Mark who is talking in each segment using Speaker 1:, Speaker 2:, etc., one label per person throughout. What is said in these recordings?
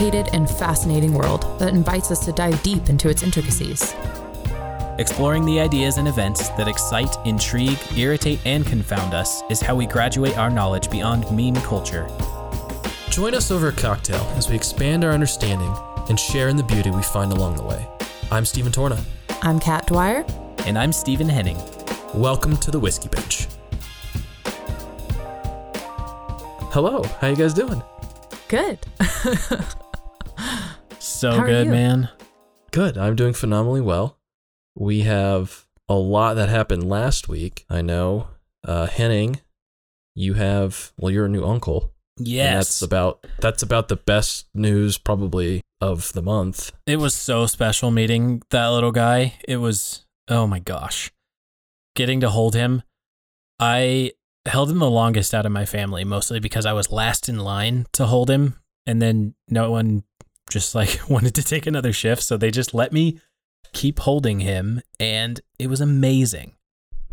Speaker 1: complicated and fascinating world that invites us to dive deep into its intricacies.
Speaker 2: Exploring the ideas and events that excite, intrigue, irritate, and confound us is how we graduate our knowledge beyond meme culture.
Speaker 3: Join us over a cocktail as we expand our understanding and share in the beauty we find along the way. I'm Stephen Torna.
Speaker 1: I'm Kat Dwyer.
Speaker 2: And I'm Stephen Henning.
Speaker 3: Welcome to the Whiskey Bench. Hello, how you guys doing?
Speaker 1: Good.
Speaker 2: so
Speaker 1: How
Speaker 2: good, man.
Speaker 3: Good. I'm doing phenomenally well. We have a lot that happened last week. I know. Uh, Henning, you have well, you're a new uncle. And
Speaker 2: Yes.
Speaker 3: that's about that's about the best news probably of the month.
Speaker 2: It was so special meeting that little guy. It was, oh my gosh. Getting to hold him. I held him the longest out of my family, mostly because I was last in line to hold him. And then no one just like wanted to take another shift. So they just let me keep holding him. And it was amazing.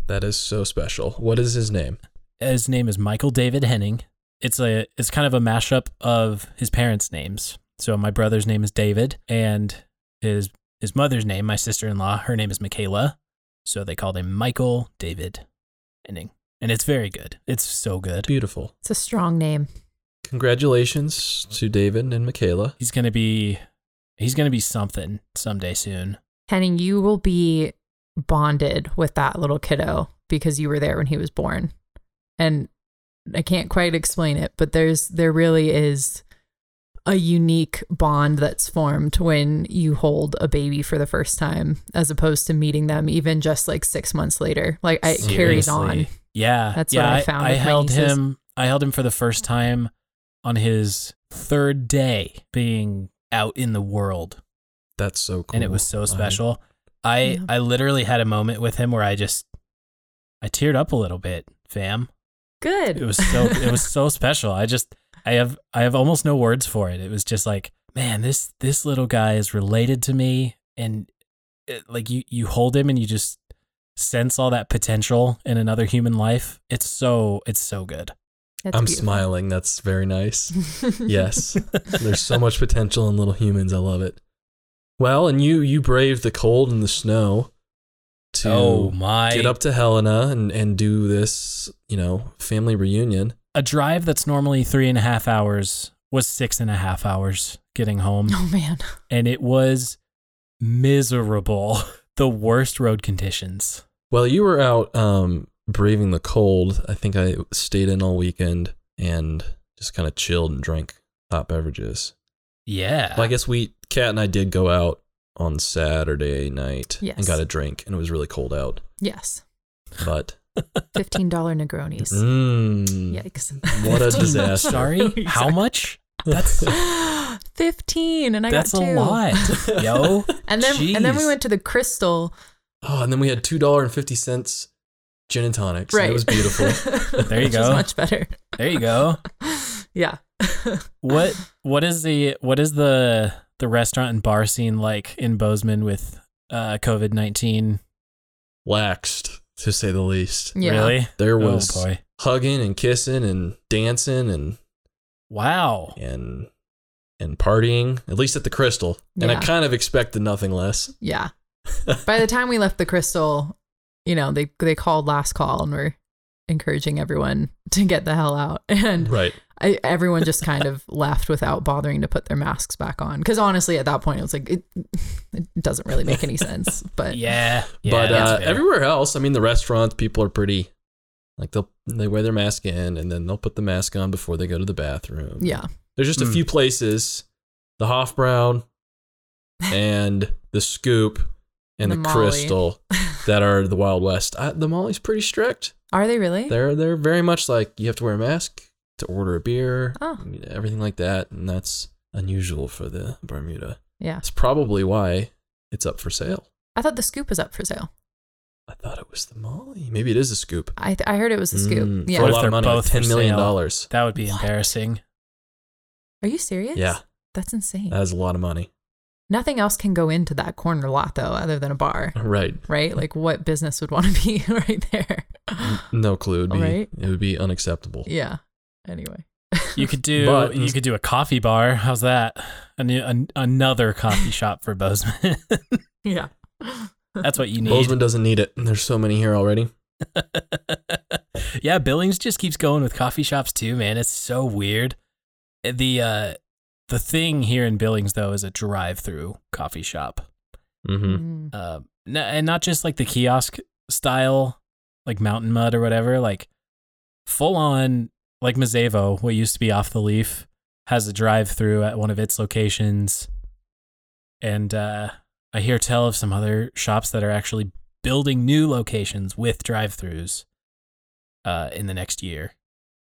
Speaker 3: That is so special. What is his name?
Speaker 2: His name is Michael David Henning. It's a it's kind of a mashup of his parents' names. So my brother's name is David, and his his mother's name, my sister in law, her name is Michaela. So they called him Michael David Henning, and it's very good. It's so good.
Speaker 3: Beautiful.
Speaker 1: It's a strong name.
Speaker 3: Congratulations to David and Michaela.
Speaker 2: He's gonna be he's gonna be something someday soon.
Speaker 1: Henning, you will be bonded with that little kiddo because you were there when he was born. And I can't quite explain it, but there's there really is a unique bond that's formed when you hold a baby for the first time as opposed to meeting them even just like 6 months later. Like it carries on.
Speaker 2: Yeah,
Speaker 1: That's
Speaker 2: yeah,
Speaker 1: what I found
Speaker 2: I,
Speaker 1: with my
Speaker 2: held
Speaker 1: nieces.
Speaker 2: him. I held him for the first time on his third day being out in the world.
Speaker 3: That's so cool.
Speaker 2: and it was so
Speaker 3: I-
Speaker 2: special. I
Speaker 1: Yeah.
Speaker 2: I literally had a moment with him where I just I teared up a little bit, fam.
Speaker 1: Good.
Speaker 2: It was so it was so special. I just I have I have almost no words for it. It was just like, man, this this little guy is related to me and it, like you you hold him and you just sense all that potential in another human life. It's so it's so good.
Speaker 1: That's
Speaker 3: I'm
Speaker 1: beautiful.
Speaker 3: smiling. That's very nice. yes. There's so much potential in little humans. I love it. Well, and you you braved the cold and the snow to
Speaker 2: oh my
Speaker 3: get up to Helena and, and do this, you know, family reunion.
Speaker 2: a drive that's normally three and a half hours was six and a half hours getting home.
Speaker 1: Oh man.
Speaker 2: and it was miserable. The worst road conditions.
Speaker 3: Well, you were out um, braving the cold, I think I stayed in all weekend and just kind of chilled and drank hot beverages.
Speaker 2: Yeah.
Speaker 3: Well, I guess we, Kat and I did go out on Saturday night
Speaker 1: yes.
Speaker 3: and got a drink, and it was really cold out.
Speaker 1: Yes.
Speaker 3: But.
Speaker 1: $15 Negronis.
Speaker 3: Mm,
Speaker 1: Yikes.
Speaker 3: What a disaster.
Speaker 2: Sorry. How much? That's
Speaker 1: 15 and I
Speaker 2: That's
Speaker 1: got two.
Speaker 2: That's a lot. Yo.
Speaker 1: and then Jeez. and then we went to the Crystal.
Speaker 3: Oh, and then we had $2.50 gin and tonics. and
Speaker 1: Right.
Speaker 3: It was beautiful.
Speaker 2: There you
Speaker 1: Which is
Speaker 2: go.
Speaker 1: much better.
Speaker 2: There you go.
Speaker 1: Yeah.
Speaker 2: What what is the what is the the restaurant and bar scene like in Bozeman with uh COVID nineteen?
Speaker 3: Waxed, to say the least.
Speaker 1: Yeah.
Speaker 2: Really?
Speaker 3: There was
Speaker 2: oh boy.
Speaker 3: hugging and kissing and dancing and
Speaker 2: Wow.
Speaker 3: and and partying, at least at the Crystal. And I kind of expected nothing less.
Speaker 1: Yeah. By the time we left the Crystal, you know, they they called last call and were encouraging everyone to get the hell out. And
Speaker 3: Right.
Speaker 1: I, everyone just kind of left without bothering to put their masks back on. Because honestly, at that point, it was like, it, it doesn't really make any sense. But
Speaker 2: Yeah. yeah
Speaker 3: but uh, everywhere else, I mean, the restaurants, people are pretty like they'll they wear their mask in and then they'll put the mask on before they go to the bathroom.
Speaker 1: yeah.
Speaker 3: There's just a
Speaker 2: Mm.
Speaker 3: few places, the Hofbrau and the Scoop and
Speaker 1: The
Speaker 3: the, Crystal, that are the Wild West. I, the Molly's pretty strict.
Speaker 1: Are they really?
Speaker 3: They're they're very much like you have to wear a mask to order a beer,
Speaker 1: Oh.
Speaker 3: everything like that, and that's unusual for the Bermuda.
Speaker 1: yeah.
Speaker 3: That's probably why it's up for sale.
Speaker 1: I thought the scoop was up for sale.
Speaker 3: I thought it was the Molly. Maybe it is a scoop.
Speaker 1: I, I heard it was the scoop.
Speaker 3: Mm,
Speaker 1: yeah.
Speaker 3: For a lot of money,
Speaker 2: both
Speaker 3: ten million dollars.
Speaker 2: that would be
Speaker 1: What?
Speaker 2: embarrassing.
Speaker 1: Are you serious?
Speaker 3: Yeah,
Speaker 1: That's insane.
Speaker 3: that is a lot of money.
Speaker 1: Nothing else can go into that corner lot though, other than a bar,
Speaker 3: Right.
Speaker 1: right? Like what business would want to be right there?
Speaker 3: No clue. It'd be,
Speaker 1: Right.
Speaker 3: It would be unacceptable.
Speaker 1: yeah. Anyway.
Speaker 2: You could do
Speaker 3: But-
Speaker 2: you could do a coffee bar. How's that? A new, an, another coffee shop for Bozeman.
Speaker 1: yeah.
Speaker 2: That's what you need.
Speaker 3: Bozeman doesn't need it. There's so many here already.
Speaker 2: yeah, Billings just keeps going with coffee shops too, man. It's so weird. The uh the thing here in Billings though is a drive-through coffee shop.
Speaker 3: Mm-hmm.
Speaker 1: Mm.
Speaker 2: Uh and not just like the kiosk style like Mountain Mud or whatever, like full on like Mazevo, what used to be off the leaf, has a drive-through at one of its locations. And uh I hear tell of some other shops that are actually building new locations with drive-throughs uh, in the next year.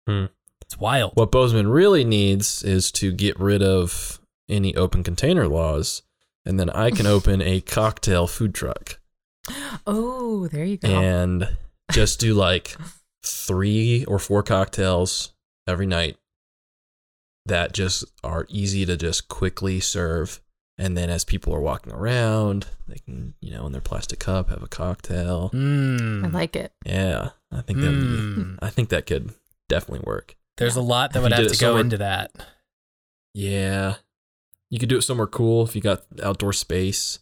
Speaker 3: Hmm.
Speaker 2: It's wild.
Speaker 3: What Bozeman really needs is to get rid of any open container laws, and then I can open a cocktail food truck
Speaker 1: Oh, there you go.
Speaker 3: and just do like three or four cocktails every night that just are easy to just quickly serve. And then as people are walking around, they can, you know, in their plastic cup have a cocktail.
Speaker 2: Mm.
Speaker 1: I like it.
Speaker 3: Yeah, I think that
Speaker 2: Mm.
Speaker 3: I think that could definitely work.
Speaker 2: There's a lot that would have to go into that.
Speaker 3: Yeah. You could do it somewhere cool if you got outdoor space.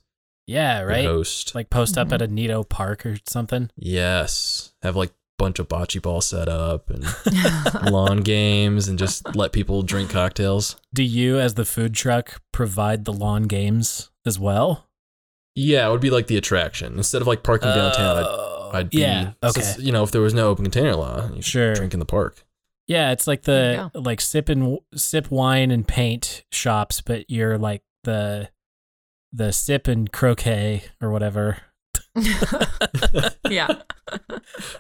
Speaker 2: Yeah, right?
Speaker 3: Host.
Speaker 2: Like post up at mm-hmm. a Nito Park or something.
Speaker 3: yes. Have like a bunch of bocce ball set up and lawn games and just let people drink cocktails.
Speaker 2: Do you, as the food truck, provide the lawn games as well?
Speaker 3: Yeah, it would be like the attraction. Instead of like parking downtown, I'd,
Speaker 2: Oh,
Speaker 3: I'd be oh,
Speaker 2: yeah. Okay.
Speaker 3: you know, if there was no open container law, you
Speaker 2: Sure.
Speaker 3: drink in the park.
Speaker 2: Yeah, it's like the like sip and sip wine and paint shops, but you're like the the sip and croquet or whatever.
Speaker 1: yeah.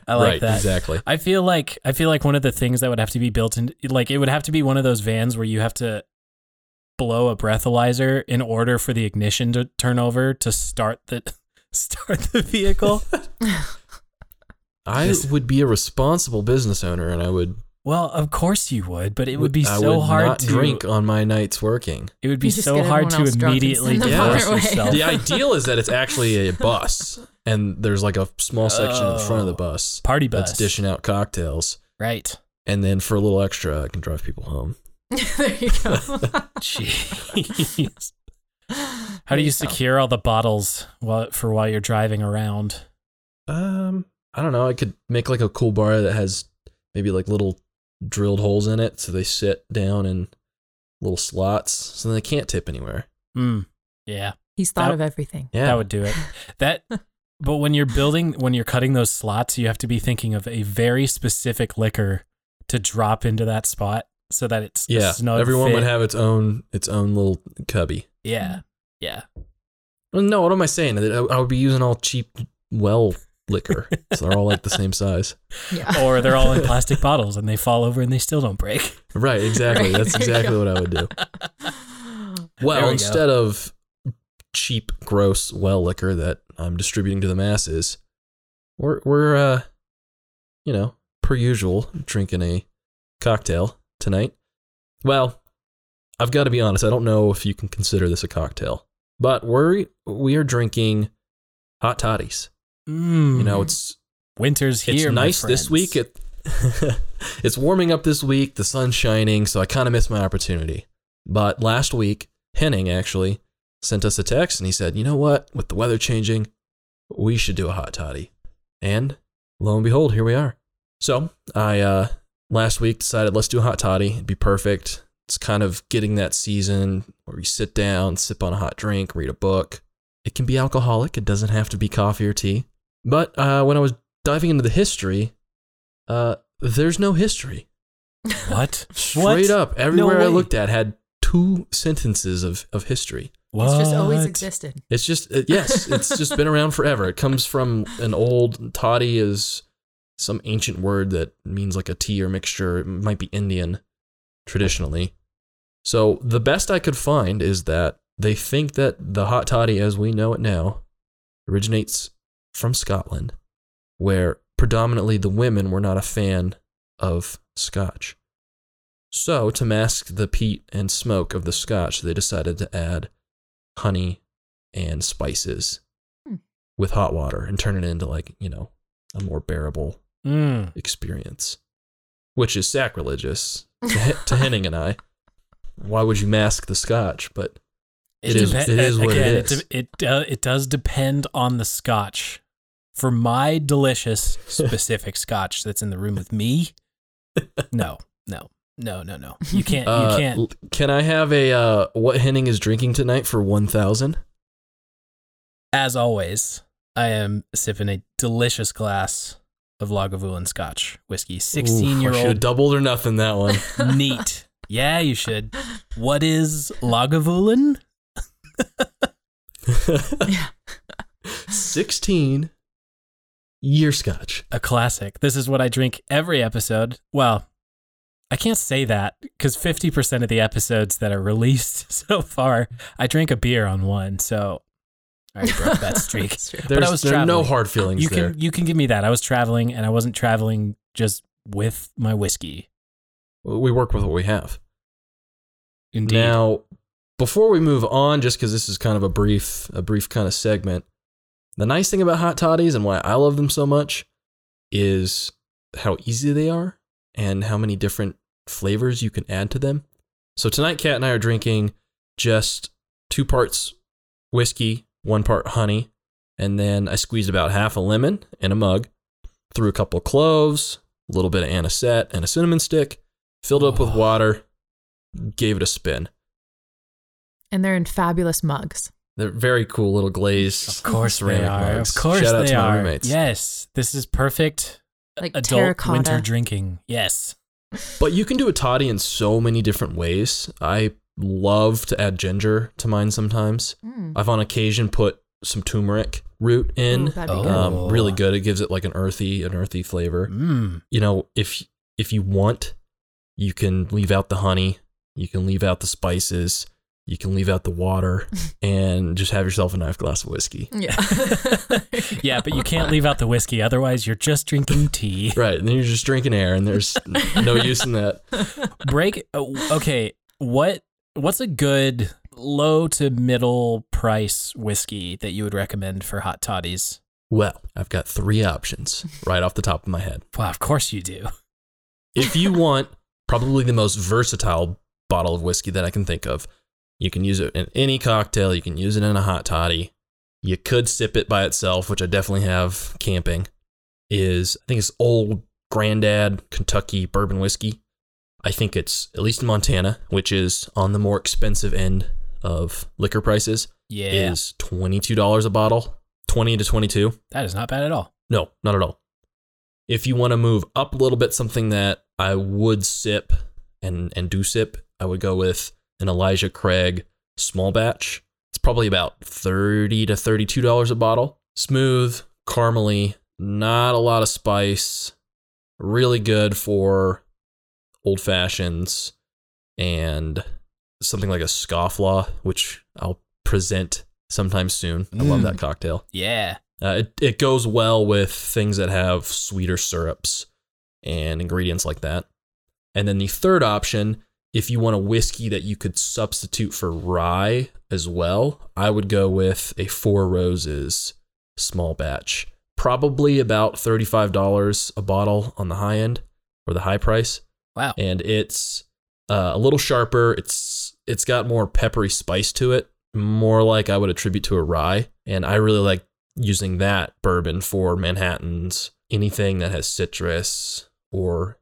Speaker 2: I like
Speaker 3: right,
Speaker 2: that.
Speaker 3: exactly.
Speaker 2: I feel like I feel like one of the things that would have to be built in like it would have to be one of those vans where you have to blow a breathalyzer in order for the ignition to turn over to start the start the vehicle.
Speaker 3: I would be a responsible business owner and I would
Speaker 2: well, of course you would, but it would be
Speaker 3: I
Speaker 2: so
Speaker 3: would
Speaker 2: hard
Speaker 3: not
Speaker 2: to
Speaker 3: drink on my nights working.
Speaker 2: It would be
Speaker 1: just
Speaker 2: so
Speaker 1: get
Speaker 2: hard
Speaker 1: everyone
Speaker 2: to
Speaker 1: else drunk and
Speaker 2: immediately
Speaker 1: send
Speaker 3: them on
Speaker 2: divorce
Speaker 1: their way.
Speaker 2: yourself.
Speaker 3: The ideal is that it's actually a bus and there's like a small section in front of the
Speaker 2: Oh.
Speaker 3: bus
Speaker 2: Party bus.
Speaker 3: that's dishing out cocktails.
Speaker 2: Right.
Speaker 3: And then for a little extra, I can drive people home.
Speaker 1: there you go.
Speaker 2: Jeez. How do you secure all the bottles while, for while you're driving around?
Speaker 3: Um, I don't know. I could make like a cool bar that has maybe like little drilled holes in it, so they sit down in little slots, so they can't tip anywhere.
Speaker 2: Mm. Yeah,
Speaker 1: He's thought
Speaker 2: That-
Speaker 1: of everything.
Speaker 3: Yeah,
Speaker 2: that would do it. That but when you're building when you're cutting those slots, you have to be thinking of a very specific liquor to drop into that spot so that it's a
Speaker 3: yeah.
Speaker 2: snug
Speaker 3: Everyone
Speaker 2: fit.
Speaker 3: would have its own its own little cubby.
Speaker 2: Yeah. Yeah.
Speaker 3: Well, no, what am I saying? I I would be using all cheap well liquor, so they're all like the same size.
Speaker 1: Yeah.
Speaker 2: Or they're all in plastic bottles and they fall over and they still don't break.
Speaker 3: Right, exactly.
Speaker 1: Right,
Speaker 3: That's exactly what I would do. Well,
Speaker 2: we go.
Speaker 3: instead of cheap, gross well liquor that I'm distributing to the masses, we're we're uh, you know, per usual, drinking a cocktail tonight. Well, I've got to be honest. I don't know if you can consider this a cocktail, but we're we are drinking hot toddies.
Speaker 2: Mm.
Speaker 3: You know, it's
Speaker 2: winter's here.
Speaker 3: it's nice this week. It it's warming up this week. The sun's shining, so I kind of missed my opportunity. But last week, Henning actually sent us a text, and he said, "You know what? With the weather changing, we should do a hot toddy." And lo and behold, here we are. So I uh, last week decided let's do a hot toddy. It'd be perfect. It's kind of getting that season where you sit down, sip on a hot drink, read a book. It can be alcoholic. It doesn't have to be coffee or tea. But uh, when I was diving into the history, uh, there's no history.
Speaker 2: what?
Speaker 3: Straight
Speaker 2: What?
Speaker 3: up, everywhere I looked at had two sentences of, of history.
Speaker 2: What?
Speaker 1: It's just always existed.
Speaker 3: It's just, uh, yes, it's just been around forever. It comes from an old, toddy is some ancient word that means like a tea or mixture. It might be Indian traditionally. So the best I could find is that they think that the hot toddy as we know it now originates from Scotland, where predominantly the women were not a fan of scotch. So, to mask the peat and smoke of the scotch, they decided to add honey and spices
Speaker 1: Hmm.
Speaker 3: with hot water and turn it into, like, you know, a more bearable
Speaker 2: Mm.
Speaker 3: experience, which is sacrilegious to, to Henning and I. Why would you mask the scotch? But It is-
Speaker 2: depe-
Speaker 3: it is what it
Speaker 2: again,
Speaker 3: is.
Speaker 2: It it, uh, it does depend on the scotch. For my delicious specific scotch that's in the room with me, no, no, no, no, no. You can't. You
Speaker 3: uh,
Speaker 2: can't.
Speaker 3: can I have a uh, what Henning is drinking tonight for one thousand?
Speaker 2: As always, I am sipping a delicious glass of Lagavulin Scotch whiskey. Sixteen year
Speaker 3: I should have
Speaker 2: old
Speaker 3: doubled or nothing that one.
Speaker 2: neat. Yeah, you should. What is Lagavulin?
Speaker 3: Sixteen year scotch.
Speaker 2: a classic. This is what I drink every episode. Well, I can't say that because 50% of the episodes that are released so far, I drank a beer on one. So I broke that streak.
Speaker 1: True.
Speaker 3: There's
Speaker 2: was
Speaker 3: there no hard feelings
Speaker 2: you
Speaker 3: there.
Speaker 2: can you can give me that. I was traveling and I wasn't traveling just with my whiskey.
Speaker 3: We work with what we have.
Speaker 2: Indeed.
Speaker 3: Now, before we move on, just because this is kind of a brief, a brief kind of segment, the nice thing about hot toddies and why I love them so much is how easy they are and how many different flavors you can add to them. So tonight, Kat and I are drinking just two parts whiskey, one part honey, and then I squeezed about half a lemon in a mug, threw a couple of cloves, a little bit of anisette, and a cinnamon stick, filled it up with
Speaker 2: Oh.
Speaker 3: water, gave it a spin.
Speaker 1: And they're in fabulous mugs.
Speaker 3: They're very cool little glazed.
Speaker 2: of course they are.
Speaker 3: mugs.
Speaker 2: Of course
Speaker 3: Shout out
Speaker 2: they
Speaker 3: to my
Speaker 2: are.
Speaker 3: roommates.
Speaker 2: Yes, this is perfect.
Speaker 1: Like
Speaker 2: adult
Speaker 1: terracotta.
Speaker 2: winter drinking. Yes.
Speaker 3: But you can do a toddy in so many different ways. I love to add ginger to mine sometimes.
Speaker 1: Mm.
Speaker 3: I've on occasion put some turmeric root in.
Speaker 1: Ooh, that'd be
Speaker 2: Oh.
Speaker 1: good.
Speaker 3: um, really good. It gives it like an earthy, an earthy flavor.
Speaker 2: Mm.
Speaker 3: You know, if if you want, you can leave out the honey. You can leave out the spices. You can leave out the water, and just have yourself a nice glass of whiskey.
Speaker 1: Yeah.
Speaker 2: yeah, but you can't leave out the whiskey. Otherwise, you're just drinking tea.
Speaker 3: Right, and then you're just drinking air, and there's no use in that.
Speaker 2: Break. oh, Okay, what what's a good low to middle price whiskey that you would recommend for hot toddies?
Speaker 3: Well, I've got three options right off the top of my head.
Speaker 2: Well, of course you do.
Speaker 3: If you want probably the most versatile bottle of whiskey that I can think of, you can use it in any cocktail, you can use it in a hot toddy. You could sip it by itself, which I definitely have camping. Is I think it's old granddad Kentucky bourbon whiskey. I think it's at least in Montana, which is on the more expensive end of liquor prices,
Speaker 2: Yeah,
Speaker 3: is $22 a bottle. 20 to 22.
Speaker 2: that is not bad at all.
Speaker 3: No, not at all. If you want to move up a little bit, something that I would sip and and do sip, I would go with an Elijah Craig small batch. It's probably about thirty to thirty-two dollars a bottle. Smooth, caramely, not a lot of spice. Really good for old fashions and something like a scofflaw, which I'll present sometime soon. I love
Speaker 2: Mm.
Speaker 3: that cocktail.
Speaker 2: Yeah,
Speaker 3: Uh, it, it goes well with things that have sweeter syrups and ingredients like that. And then the third option, if you want a whiskey that you could substitute for rye as well, I would go with a Four Roses small batch. Probably about $35 a bottle on the high end or the high price.
Speaker 2: wow.
Speaker 3: And it's uh, a little sharper. It's it's got more peppery spice to it, more like I would attribute to a rye. And I really like using that bourbon for Manhattans, anything that has citrus or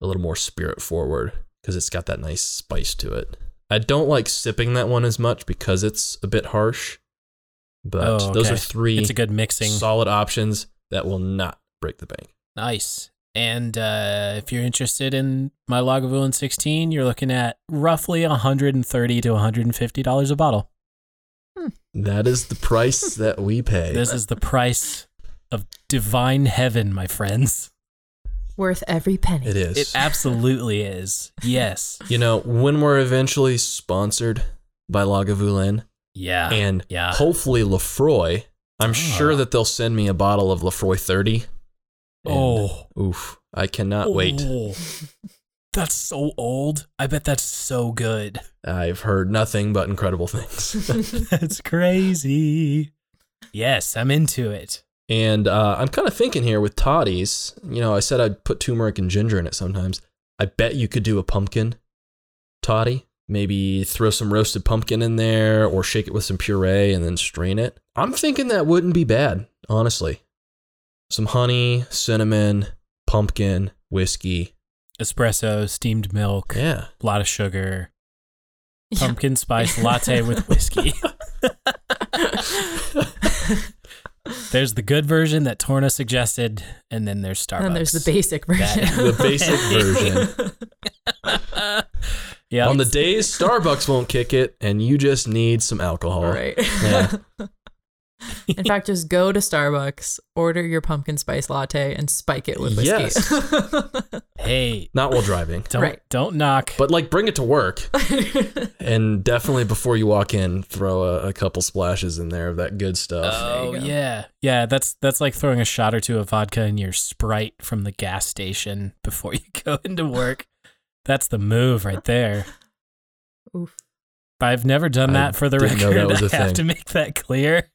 Speaker 3: a little more spirit forward because it's got that nice spice to it. I don't like sipping that one as much because it's a bit harsh. But
Speaker 2: Oh,
Speaker 3: those are three
Speaker 2: It's a good mixing.
Speaker 3: solid options that will not break the bank.
Speaker 2: Nice. And uh, if you're interested in my Lagavulin 16, you're looking at roughly 130 to 150 dollars a bottle.
Speaker 3: That is the price that we pay.
Speaker 2: This is the price of divine heaven, my friends.
Speaker 1: Worth every penny.
Speaker 3: it is.
Speaker 2: It absolutely is. Yes.
Speaker 3: You know, when we're eventually sponsored by Lagavulin
Speaker 2: Yeah.
Speaker 3: and
Speaker 2: yeah.
Speaker 3: hopefully Laphroaig, I'm
Speaker 2: Ah.
Speaker 3: sure that they'll send me a bottle of Laphroaig 30. And,
Speaker 2: oh.
Speaker 3: oof, I cannot wait.
Speaker 2: Oh. That's so old. I bet that's so good.
Speaker 3: I've heard nothing but incredible things.
Speaker 2: That's crazy. Yes, I'm into it.
Speaker 3: And uh, I'm kind of thinking here with toddies. You know, I said I'd put turmeric and ginger in it sometimes. I bet you could do a pumpkin toddy. Maybe throw some roasted pumpkin in there or shake it with some puree and then strain it. I'm thinking that wouldn't be bad, honestly. Some honey, cinnamon, pumpkin, whiskey.
Speaker 2: Espresso, steamed milk,
Speaker 3: Yeah.
Speaker 2: a lot of sugar,
Speaker 1: Yeah.
Speaker 2: pumpkin spice latte with whiskey. There's the good version that Torna suggested, and then there's Starbucks.
Speaker 1: And there's the basic
Speaker 2: That-
Speaker 1: version.
Speaker 3: The basic version.
Speaker 2: yeah.
Speaker 3: On the days Starbucks won't kick it and you just need some alcohol.
Speaker 1: right.
Speaker 3: Yeah.
Speaker 1: In fact, just go to Starbucks, order your pumpkin spice latte, and spike it with whiskey.
Speaker 3: Yes.
Speaker 2: hey,
Speaker 3: Not while driving.
Speaker 2: don't
Speaker 1: Right.
Speaker 2: don't knock.
Speaker 3: But like bring it to work and definitely before you walk in, throw a, a couple splashes in there of that good stuff.
Speaker 2: Oh
Speaker 1: go.
Speaker 2: yeah, yeah. That's that's like throwing a shot or two of vodka in your Sprite from the gas station before you go into work. That's the move right there.
Speaker 1: Oof.
Speaker 2: I've never done
Speaker 3: I
Speaker 2: that for the record.
Speaker 3: that was a
Speaker 2: I have
Speaker 3: thing.
Speaker 2: to make that clear.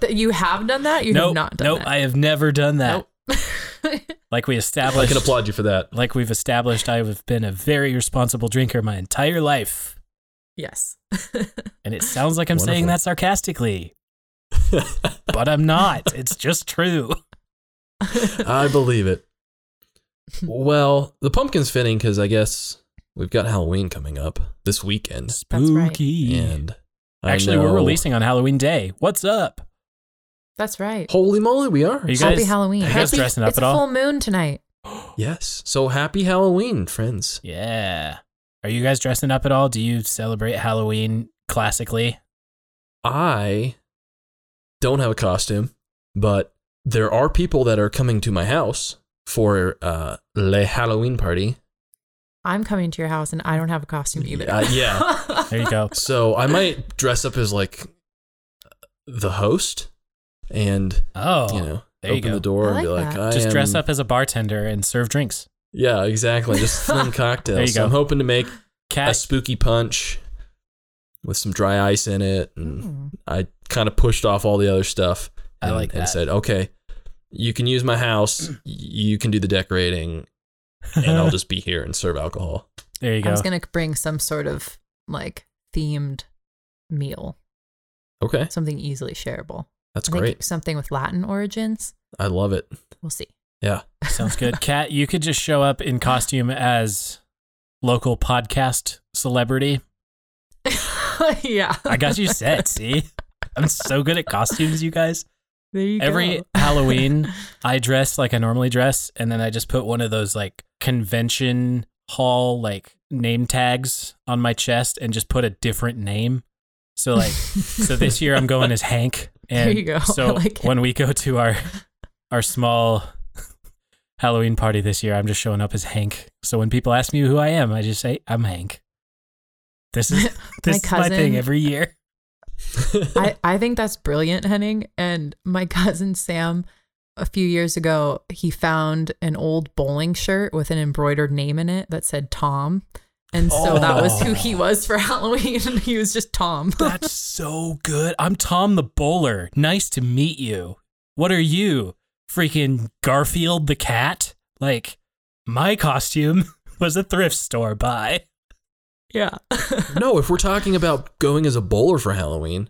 Speaker 1: That you have done that? You
Speaker 2: nope,
Speaker 1: have not done
Speaker 2: nope.
Speaker 1: that.
Speaker 2: I have never done that.
Speaker 1: Nope.
Speaker 2: Like we established.
Speaker 3: I can applaud you for that.
Speaker 2: Like we've established, I have been a very responsible drinker my entire life,
Speaker 1: yes.
Speaker 2: and it sounds like I'm saying that sarcastically, but I'm not. It's just true.
Speaker 3: I believe it. Well, the pumpkin's fitting because I guess we've got Halloween coming up this weekend.
Speaker 1: That's right.
Speaker 2: Spooky.
Speaker 3: And I
Speaker 2: Actually, we're releasing on Halloween Day. What's up?
Speaker 1: That's right.
Speaker 3: Holy moly, we are.
Speaker 2: Are you
Speaker 1: Happy
Speaker 2: guys-
Speaker 1: Halloween.
Speaker 2: are you guys
Speaker 1: Happy-
Speaker 2: dressing up
Speaker 1: it's
Speaker 2: at
Speaker 1: a
Speaker 2: all?
Speaker 1: full moon tonight.
Speaker 3: Yes. So happy Halloween, friends.
Speaker 2: Yeah. Are you guys dressing up at all? Do you celebrate Halloween classically?
Speaker 3: I don't have a costume, but there are people that are coming to my house for uh, Le Halloween party.
Speaker 1: I'm coming to your house and I don't have a costume either.
Speaker 3: Uh, yeah.
Speaker 2: There you go.
Speaker 3: So I might dress up as like the host and,
Speaker 2: Oh,
Speaker 3: you know,
Speaker 2: there you
Speaker 3: open
Speaker 2: go.
Speaker 3: the door
Speaker 1: I
Speaker 3: and be
Speaker 1: like
Speaker 3: like,
Speaker 1: that.
Speaker 3: I
Speaker 2: just dress up as a bartender and serve drinks.
Speaker 3: Yeah, exactly. Just fun cocktails.
Speaker 2: There you
Speaker 3: So
Speaker 2: go.
Speaker 3: I'm hoping to make a spooky punch with some dry ice in it. And
Speaker 1: Mm.
Speaker 3: I kind of pushed off all the other stuff.
Speaker 2: I
Speaker 3: and,
Speaker 2: like
Speaker 3: and said, okay, you can use my house. You can do the decorating, and I'll just be here and serve alcohol.
Speaker 2: there you go.
Speaker 1: I was gonna bring some sort of like themed meal,
Speaker 3: Okay,
Speaker 1: something easily shareable.
Speaker 3: that's
Speaker 1: I think
Speaker 3: great.
Speaker 1: something with Latin origins.
Speaker 3: I love it.
Speaker 1: We'll see.
Speaker 3: Yeah.
Speaker 2: Sounds good. Kat, you could just show up in costume as local podcast celebrity.
Speaker 1: yeah.
Speaker 2: I got you set. See, I'm so good at costumes, you guys.
Speaker 1: There you
Speaker 2: Every
Speaker 1: go.
Speaker 2: Halloween, I dress like I normally dress, and then I just put one of those like convention hall like name tags on my chest and just put a different name. So like, so this year I'm going as Hank, and
Speaker 1: There you go.
Speaker 2: So
Speaker 1: like
Speaker 2: when we go to our our small Halloween party this year, I'm just showing up as Hank. So when people ask me who I am, I just say I'm Hank. This is this is my thing
Speaker 1: cousin-
Speaker 2: every year.
Speaker 1: I, I think that's brilliant, Henning. And my cousin Sam, a few years ago, he found an old bowling shirt with an embroidered name in it that said Tom. And so that was who he
Speaker 2: Oh.
Speaker 1: was for Halloween. And he was just Tom.
Speaker 2: That's so good. I'm Tom the bowler. Nice to meet you. What are you? Freaking Garfield the cat? Like, my costume was a thrift store buy.
Speaker 1: yeah.
Speaker 3: no, if we're talking about going as a bowler for Halloween,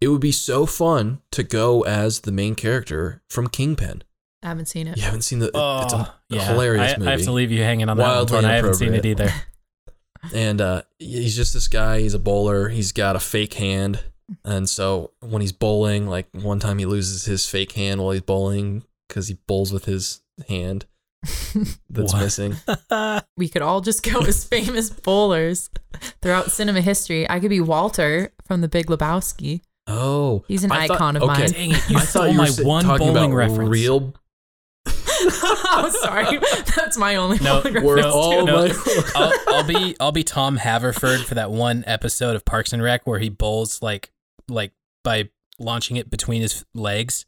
Speaker 3: it would be so fun to go as the main character from Kingpin.
Speaker 1: I haven't seen it.
Speaker 3: You haven't seen the? it's a
Speaker 2: Oh, yeah.
Speaker 3: hilarious
Speaker 2: I,
Speaker 3: movie.
Speaker 2: I have to leave you hanging on that one,
Speaker 3: Wildly
Speaker 2: Torn. I haven't seen it either.
Speaker 3: and uh, he's just this guy. He's a bowler. He's got a fake hand, and so when he's bowling, like one time he loses his fake hand while he's bowling because he bowls with his hand that's missing.
Speaker 1: we could all just go as famous bowlers throughout cinema history. I could be Walter from The Big Lebowski.
Speaker 3: Oh,
Speaker 1: He's an
Speaker 3: I thought-
Speaker 1: icon of
Speaker 3: okay.
Speaker 1: mine.
Speaker 2: Dang it, you
Speaker 3: I
Speaker 2: stole
Speaker 3: thought you
Speaker 2: my
Speaker 3: sa-
Speaker 2: one
Speaker 3: talking
Speaker 2: bowling
Speaker 3: about
Speaker 2: reference.
Speaker 3: real.
Speaker 1: oh, sorry. That's my only
Speaker 2: No,
Speaker 1: bowling
Speaker 3: We're
Speaker 1: reference.
Speaker 3: all
Speaker 2: no.
Speaker 3: my-
Speaker 2: I'll, I'll be I'll be Tom Haverford for that one episode of Parks and Rec where he bowls like like by launching it between his legs.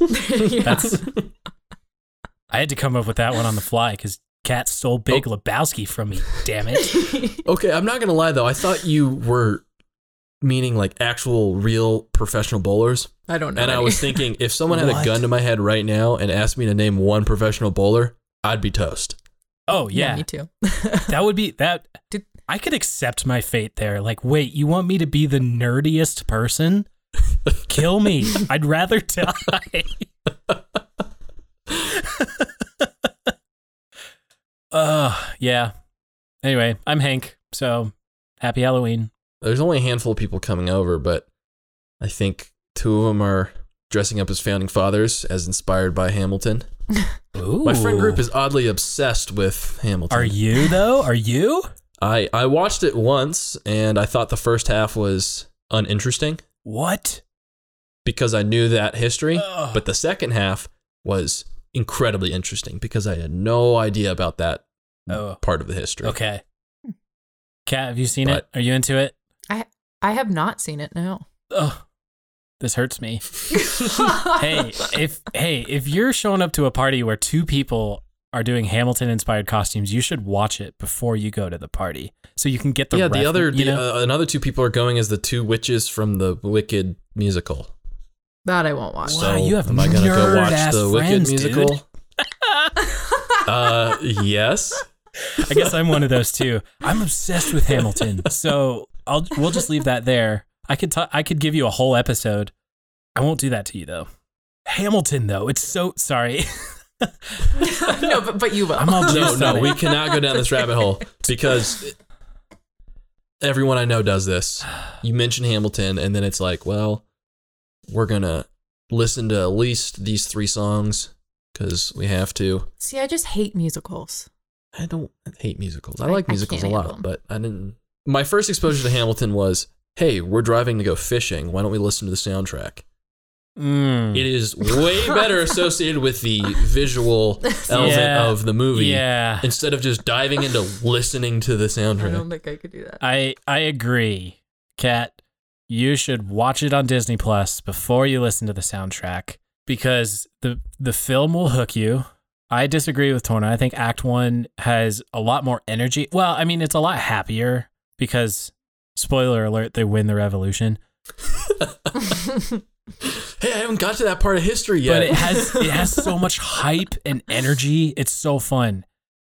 Speaker 1: Yeah.
Speaker 2: That's I had to come up with that one on the fly because Kat stole Big
Speaker 3: Oh.
Speaker 2: Lebowski from me. Damn it!
Speaker 3: Okay, I'm not gonna lie though. I thought you were meaning like actual, real professional bowlers,
Speaker 1: I don't know.
Speaker 3: and I was thinking if someone had a gun to my head right now and asked me to name one professional bowler, I'd be toast.
Speaker 2: Oh yeah,
Speaker 1: me too.
Speaker 2: that would be that.
Speaker 1: Did-
Speaker 2: I could accept my fate there. Like, wait, you want me to be the nerdiest person? Kill me. I'd rather die. uh, yeah. Anyway, I'm Hank. So happy Halloween.
Speaker 3: There's only a handful of people coming over, but I think two of them are dressing up as founding fathers, as inspired by Hamilton.
Speaker 2: Ooh.
Speaker 3: My friend group is oddly obsessed with Hamilton.
Speaker 2: Are you though? Are you?
Speaker 3: I I watched it once, and I thought the first half was uninteresting
Speaker 2: What?
Speaker 3: because I knew that history,
Speaker 2: Ugh.
Speaker 3: but the second half was incredibly interesting because I had no idea about that
Speaker 2: Oh.
Speaker 3: part of the history.
Speaker 2: Okay. Kat, have you seen
Speaker 3: But-
Speaker 2: it? Are you into it?
Speaker 1: I I have not seen it. No.
Speaker 2: Ugh. This hurts me. hey, if hey, if you're showing up to a party where two people are doing Hamilton inspired costumes, you should watch it before you go to the party so you can get the
Speaker 3: yeah, the other
Speaker 2: you
Speaker 3: the,
Speaker 2: know?
Speaker 3: uh, another two people are going as the two witches from the Wicked musical.
Speaker 1: that I won't watch.
Speaker 2: Wow,
Speaker 3: So
Speaker 2: you have
Speaker 3: am I gonna go watch
Speaker 2: nerd-ass
Speaker 3: the Wicked
Speaker 2: friends,
Speaker 3: musical? uh, yes.
Speaker 2: I guess I'm one of those too. I'm obsessed with Hamilton, so I'll we'll just leave that there. I could ta- I could give you a whole episode. I won't do that to you though. Hamilton though, it's so sorry.
Speaker 1: no, but, but you will.
Speaker 2: I'm all
Speaker 3: No, no,
Speaker 2: it.
Speaker 3: we cannot go down this rabbit hole because everyone I know does this. You mention Hamilton, and then it's like, well, we're gonna listen to at least these three songs because we have to.
Speaker 1: See, I just hate musicals.
Speaker 3: I don't hate musicals. I
Speaker 1: I-
Speaker 3: like
Speaker 1: I
Speaker 3: musicals a lot, but I didn't. My first exposure to Hamilton was, hey, we're driving to go fishing. Why don't we listen to the soundtrack?
Speaker 2: Mm.
Speaker 3: It is way better associated with the visual element
Speaker 2: Yeah.
Speaker 3: of the movie
Speaker 2: Yeah.
Speaker 3: instead of just diving into listening to the soundtrack.
Speaker 1: I don't think I could do that.
Speaker 2: I I agree, Kat. You should watch it on Disney Plus before you listen to the soundtrack because the the film will hook you. I disagree with Torna. I think Act One has a lot more energy. Well, I mean, it's a lot happier because spoiler alert, they win the revolution.
Speaker 3: Hey, I haven't got to that part of history yet.
Speaker 2: But it has it has so much hype and energy. It's so fun.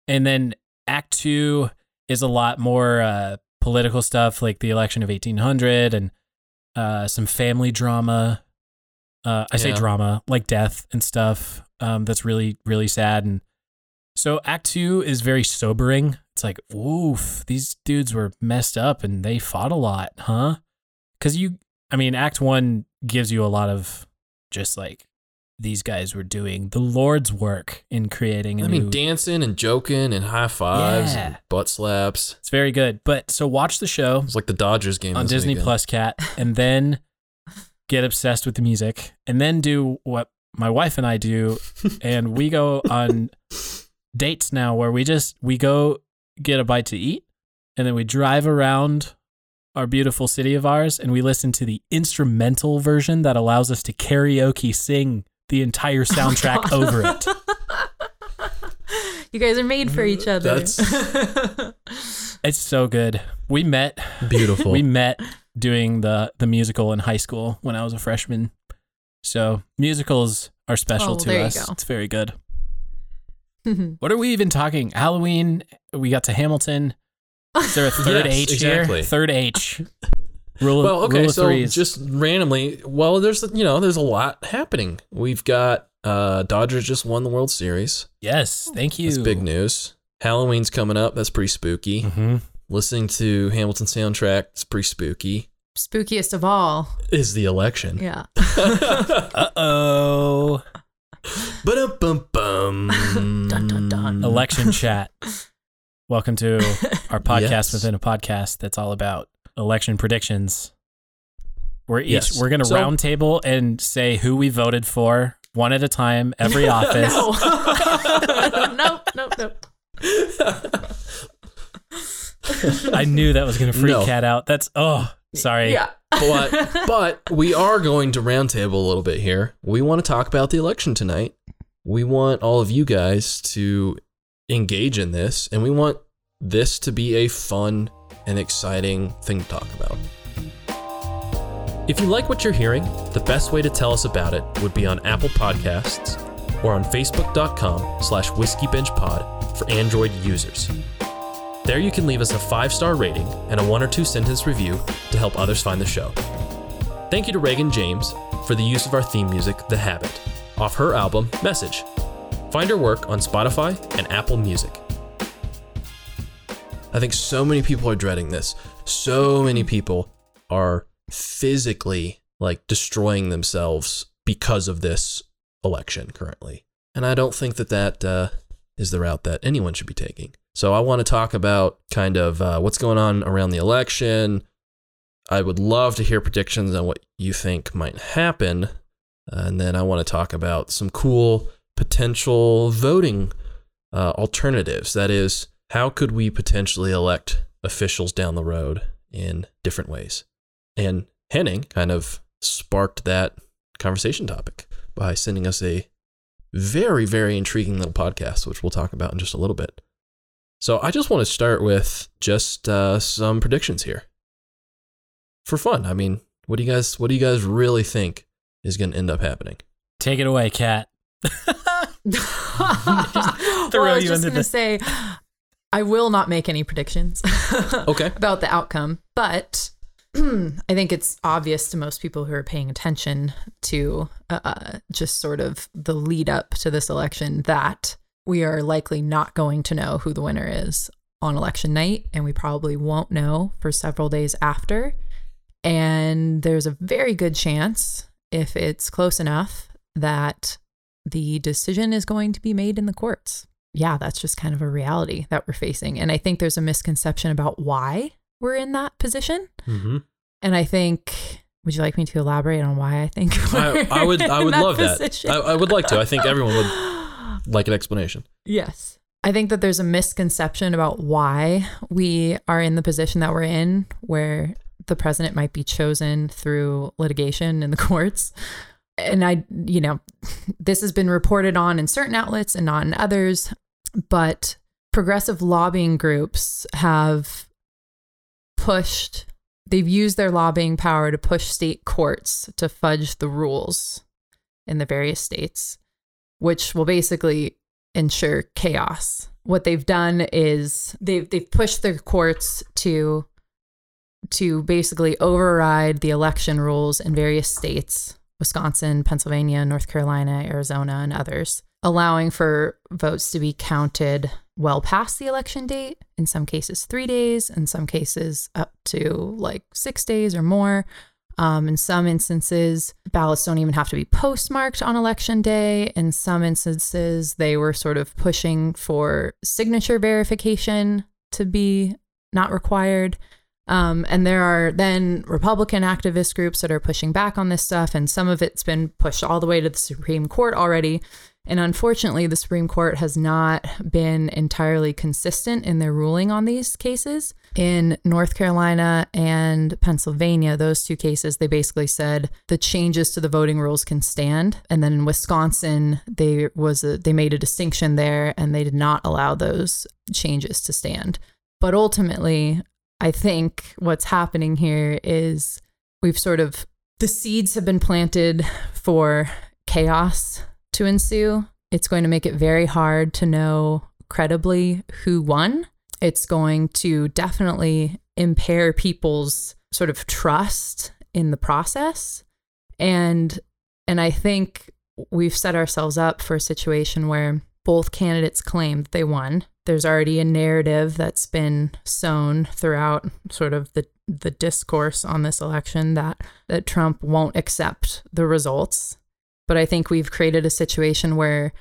Speaker 2: And then Act Two is a lot more uh, political stuff, like the election of eighteen hundred and uh, some family drama. Uh, I say
Speaker 3: Yeah.
Speaker 2: drama, like death and stuff. Um, that's really really sad. And so Act Two is very sobering. It's like, woof, these dudes were messed up and they fought a lot, huh? Because you, I mean, Act One gives you a lot of just like these guys were doing the Lord's work in creating
Speaker 3: I mean, dancing and joking and high fives
Speaker 2: Yeah.
Speaker 3: and butt slaps.
Speaker 2: it's very good. But so watch the show
Speaker 3: It's like the Dodgers game
Speaker 2: on Disney
Speaker 3: weekend.
Speaker 2: Plus, Kat, and then get obsessed with the music, and then do what my wife and I do, and we go on dates now where we just we go get a bite to eat, and then we drive around our beautiful city of ours, and we listen to the instrumental version that allows us to karaoke sing the entire
Speaker 1: Oh
Speaker 2: soundtrack over it.
Speaker 1: you guys are made for each mm, other.
Speaker 2: It's so good. We met
Speaker 3: Beautiful.
Speaker 2: we met doing the the musical in high school when I was a freshman. So musicals are special
Speaker 1: Oh,
Speaker 2: to
Speaker 1: there you
Speaker 2: us.
Speaker 1: go.
Speaker 2: It's very good. What are we even talking? Halloween. We got to Hamilton. Is there a third
Speaker 3: Yes,
Speaker 2: H
Speaker 3: exactly.
Speaker 2: here? Third H. Rule of,
Speaker 3: well, okay,
Speaker 2: rule of
Speaker 3: so
Speaker 2: threes.
Speaker 3: just randomly, well, there's you know, there's a lot happening. We've got uh Dodgers just won the World Series.
Speaker 2: yes, thank you.
Speaker 3: That's big news. Halloween's coming up. That's pretty spooky.
Speaker 2: hmm
Speaker 3: Listening to Hamilton soundtrack, it's pretty spooky.
Speaker 1: Spookiest of all.
Speaker 3: Is the election?
Speaker 1: Yeah.
Speaker 2: Uh oh.
Speaker 3: Ba-dum-bum-bum.
Speaker 1: Dun, dun, dun.
Speaker 2: Election chat. Welcome to our podcast
Speaker 3: Yes.
Speaker 2: within a podcast that's all about election predictions. We're each
Speaker 3: Yes.
Speaker 2: we're gonna
Speaker 3: So-
Speaker 2: round table and say who we voted for one at a time, every office.
Speaker 1: no. nope, nope, nope.
Speaker 2: I knew that was gonna freak
Speaker 3: No.
Speaker 2: Kat out. That's oh sorry.
Speaker 1: Yeah.
Speaker 3: But but we are going to roundtable a little bit here. We want to talk about the election tonight. We want all of you guys to engage in this, and we want this to be a fun and exciting thing to talk about. If you like what you're hearing, the best way to tell us about it would be on Apple Podcasts, or on facebook.com slash whiskeybenchpod for Android users. There you can leave us a five-star rating and a one or two sentence review to help others find the show. Thank you to Reagan James for the use of our theme music, The Habit, off her album, Message. Find her work on Spotify and Apple Music. I think so many people are dreading this. So many people are physically like destroying themselves because of this election currently. And I don't think that that uh, is the route that anyone should be taking. So I want to talk about kind of uh, what's going on around the election. I would love to hear predictions on what you think might happen. And then I want to talk about some cool potential voting uh, alternatives. That is, how could we potentially elect officials down the road in different ways? And Henning kind of sparked that conversation topic by sending us a very, very intriguing little podcast, which we'll talk about in just a little bit. So I just want to start with just uh, some predictions here for fun. I mean, what do you guys what do you guys really think is going to end up happening?
Speaker 2: Take it away, Kat.
Speaker 1: well, I was just going to say, I will not make any predictions
Speaker 3: Okay.
Speaker 1: about the outcome, but I think it's obvious to most people who are paying attention to uh, just sort of the lead up to this election that we are likely not going to know who the winner is on election night, and we probably won't know for several days after. And there's a very good chance, if it's close enough, that the decision is going to be made in the courts. Yeah, that's just kind of a reality that we're facing. And I think there's a misconception about why we're in that position.
Speaker 3: Mm-hmm.
Speaker 1: And I think, would you like me to elaborate on why I think
Speaker 3: I, I would. I would
Speaker 1: that
Speaker 3: love
Speaker 1: position?
Speaker 3: that. I, I would like to. I think everyone would like an explanation.
Speaker 1: Yes. I think that there's a misconception about why we are in the position that we're in, where the president might be chosen through litigation in the courts. And I, you know, this has been reported on in certain outlets and not in others, but progressive lobbying groups have pushed, they've used their lobbying power to push state courts to fudge the rules in the various states, which will basically ensure chaos. What they've done is they've they've pushed their courts to to basically override the election rules in various states, Wisconsin, Pennsylvania, North Carolina, Arizona, and others, allowing for votes to be counted well past the election date, in some cases 3 days, in some cases up to like 6 days or more. Um, in some instances, ballots don't even have to be postmarked on election day. In some instances, they were sort of pushing for signature verification to be not required. Um, and there are then Republican activist groups that are pushing back on this stuff, and some of it's been pushed all the way to the Supreme Court already. And unfortunately, the Supreme Court has not been entirely consistent in their ruling on these cases. In North Carolina and Pennsylvania, those two cases, they basically said the changes to the voting rules can stand. And then in Wisconsin, they was a, they made a distinction there, and they did not allow those changes to stand. But ultimately, I think what's happening here is we've sort of the seeds have been planted for chaos to ensue. It's going to make it very hard to know credibly who won. It's going to definitely impair people's sort of trust in the process. And and I think we've set ourselves up for a situation where both candidates claim that they won. There's already a narrative that's been sown throughout sort of the the discourse on this election that that Trump won't accept the results. But I think we've created a situation where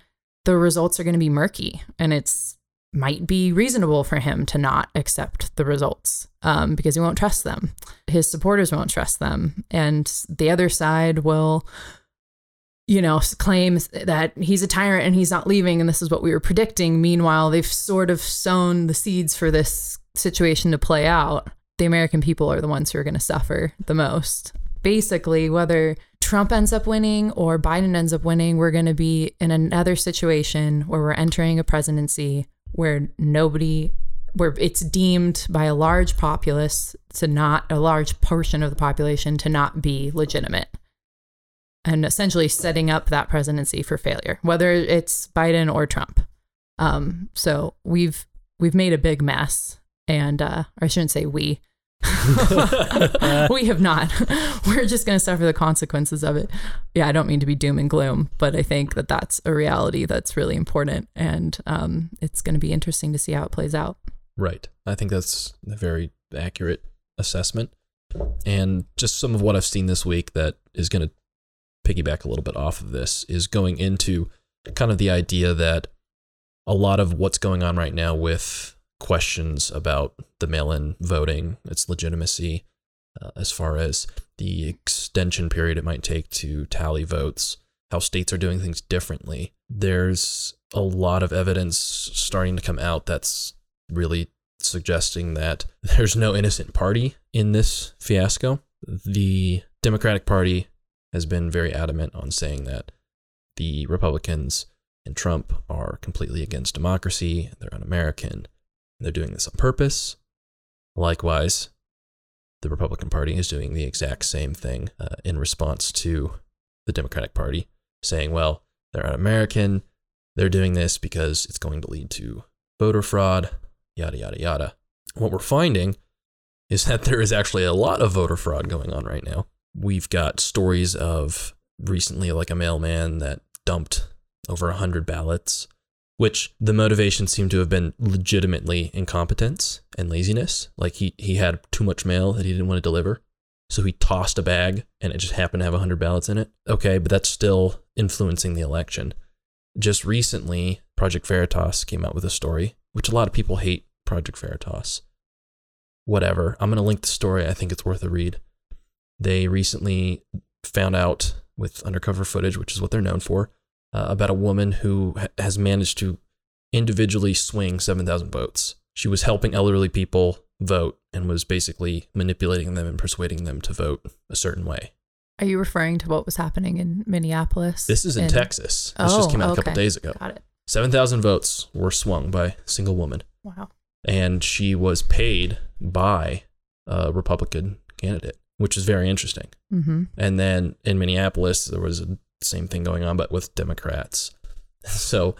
Speaker 1: the results are going to be murky and it's might be reasonable for him to not accept the results um, because he won't trust them. His supporters won't trust them. And the other side will you know, claims that he's a tyrant and he's not leaving, and this is what we were predicting. Meanwhile, they've sort of sown the seeds for this situation to play out. The American people are the ones who are going to suffer the most. Basically, whether Trump ends up winning or Biden ends up winning, we're going to be in another situation where we're entering a presidency where nobody where it's deemed by a large populace to not a large portion of the population to not be legitimate and essentially setting up that presidency for failure, whether it's Biden or Trump. Um, so we've we've made a big mess, and uh, I shouldn't say we. we have not. We're just going to suffer the consequences of it. Yeah, I don't mean to be doom and gloom, but I think that that's a reality that's really important, and um, it's going to be interesting to see how it plays out.
Speaker 3: Right. I think that's a very accurate assessment. And just some of what I've seen this week that is going to piggyback a little bit off of this is going into kind of the idea that a lot of what's going on right now with questions about the mail in voting, its legitimacy, uh, as far as the extension period it might take to tally votes, how states are doing things differently. There's a lot of evidence starting to come out that's really suggesting that there's no innocent party in this fiasco. The Democratic Party has been very adamant on saying that the Republicans and Trump are completely against democracy, they're un American, they're doing this on purpose. Likewise, the Republican Party is doing the exact same thing uh, in response to the Democratic Party, saying, well, they're un American, they're doing this because it's going to lead to voter fraud, yada, yada, yada. What we're finding is that there is actually a lot of voter fraud going on right now. We've got stories of recently, like a mailman that dumped over 100 ballots, which the motivation seemed to have been legitimately incompetence and laziness. Like he, he had too much mail that he didn't want to deliver. So he tossed a bag and it just happened to have 100 ballots in it. Okay, but that's still influencing the election. Just recently, Project Veritas came out with a story, which a lot of people hate Project Veritas. Whatever. I'm going to link the story. I think it's worth a read. They recently found out with undercover footage, which is what they're known for, uh, about a woman who ha- has managed to individually swing 7,000 votes. She was helping elderly people vote and was basically manipulating them and persuading them to vote a certain way.
Speaker 1: Are you referring to what was happening in Minneapolis?
Speaker 3: This is in, Texas. This
Speaker 1: oh,
Speaker 3: just came out
Speaker 1: okay.
Speaker 3: a couple days ago.
Speaker 1: Got it.
Speaker 3: 7,000 votes were swung by a single woman,
Speaker 1: Wow.
Speaker 3: and she was paid by a Republican candidate, which is very interesting.
Speaker 1: Mm-hmm.
Speaker 3: And then in Minneapolis, there was the same thing going on, but with Democrats. So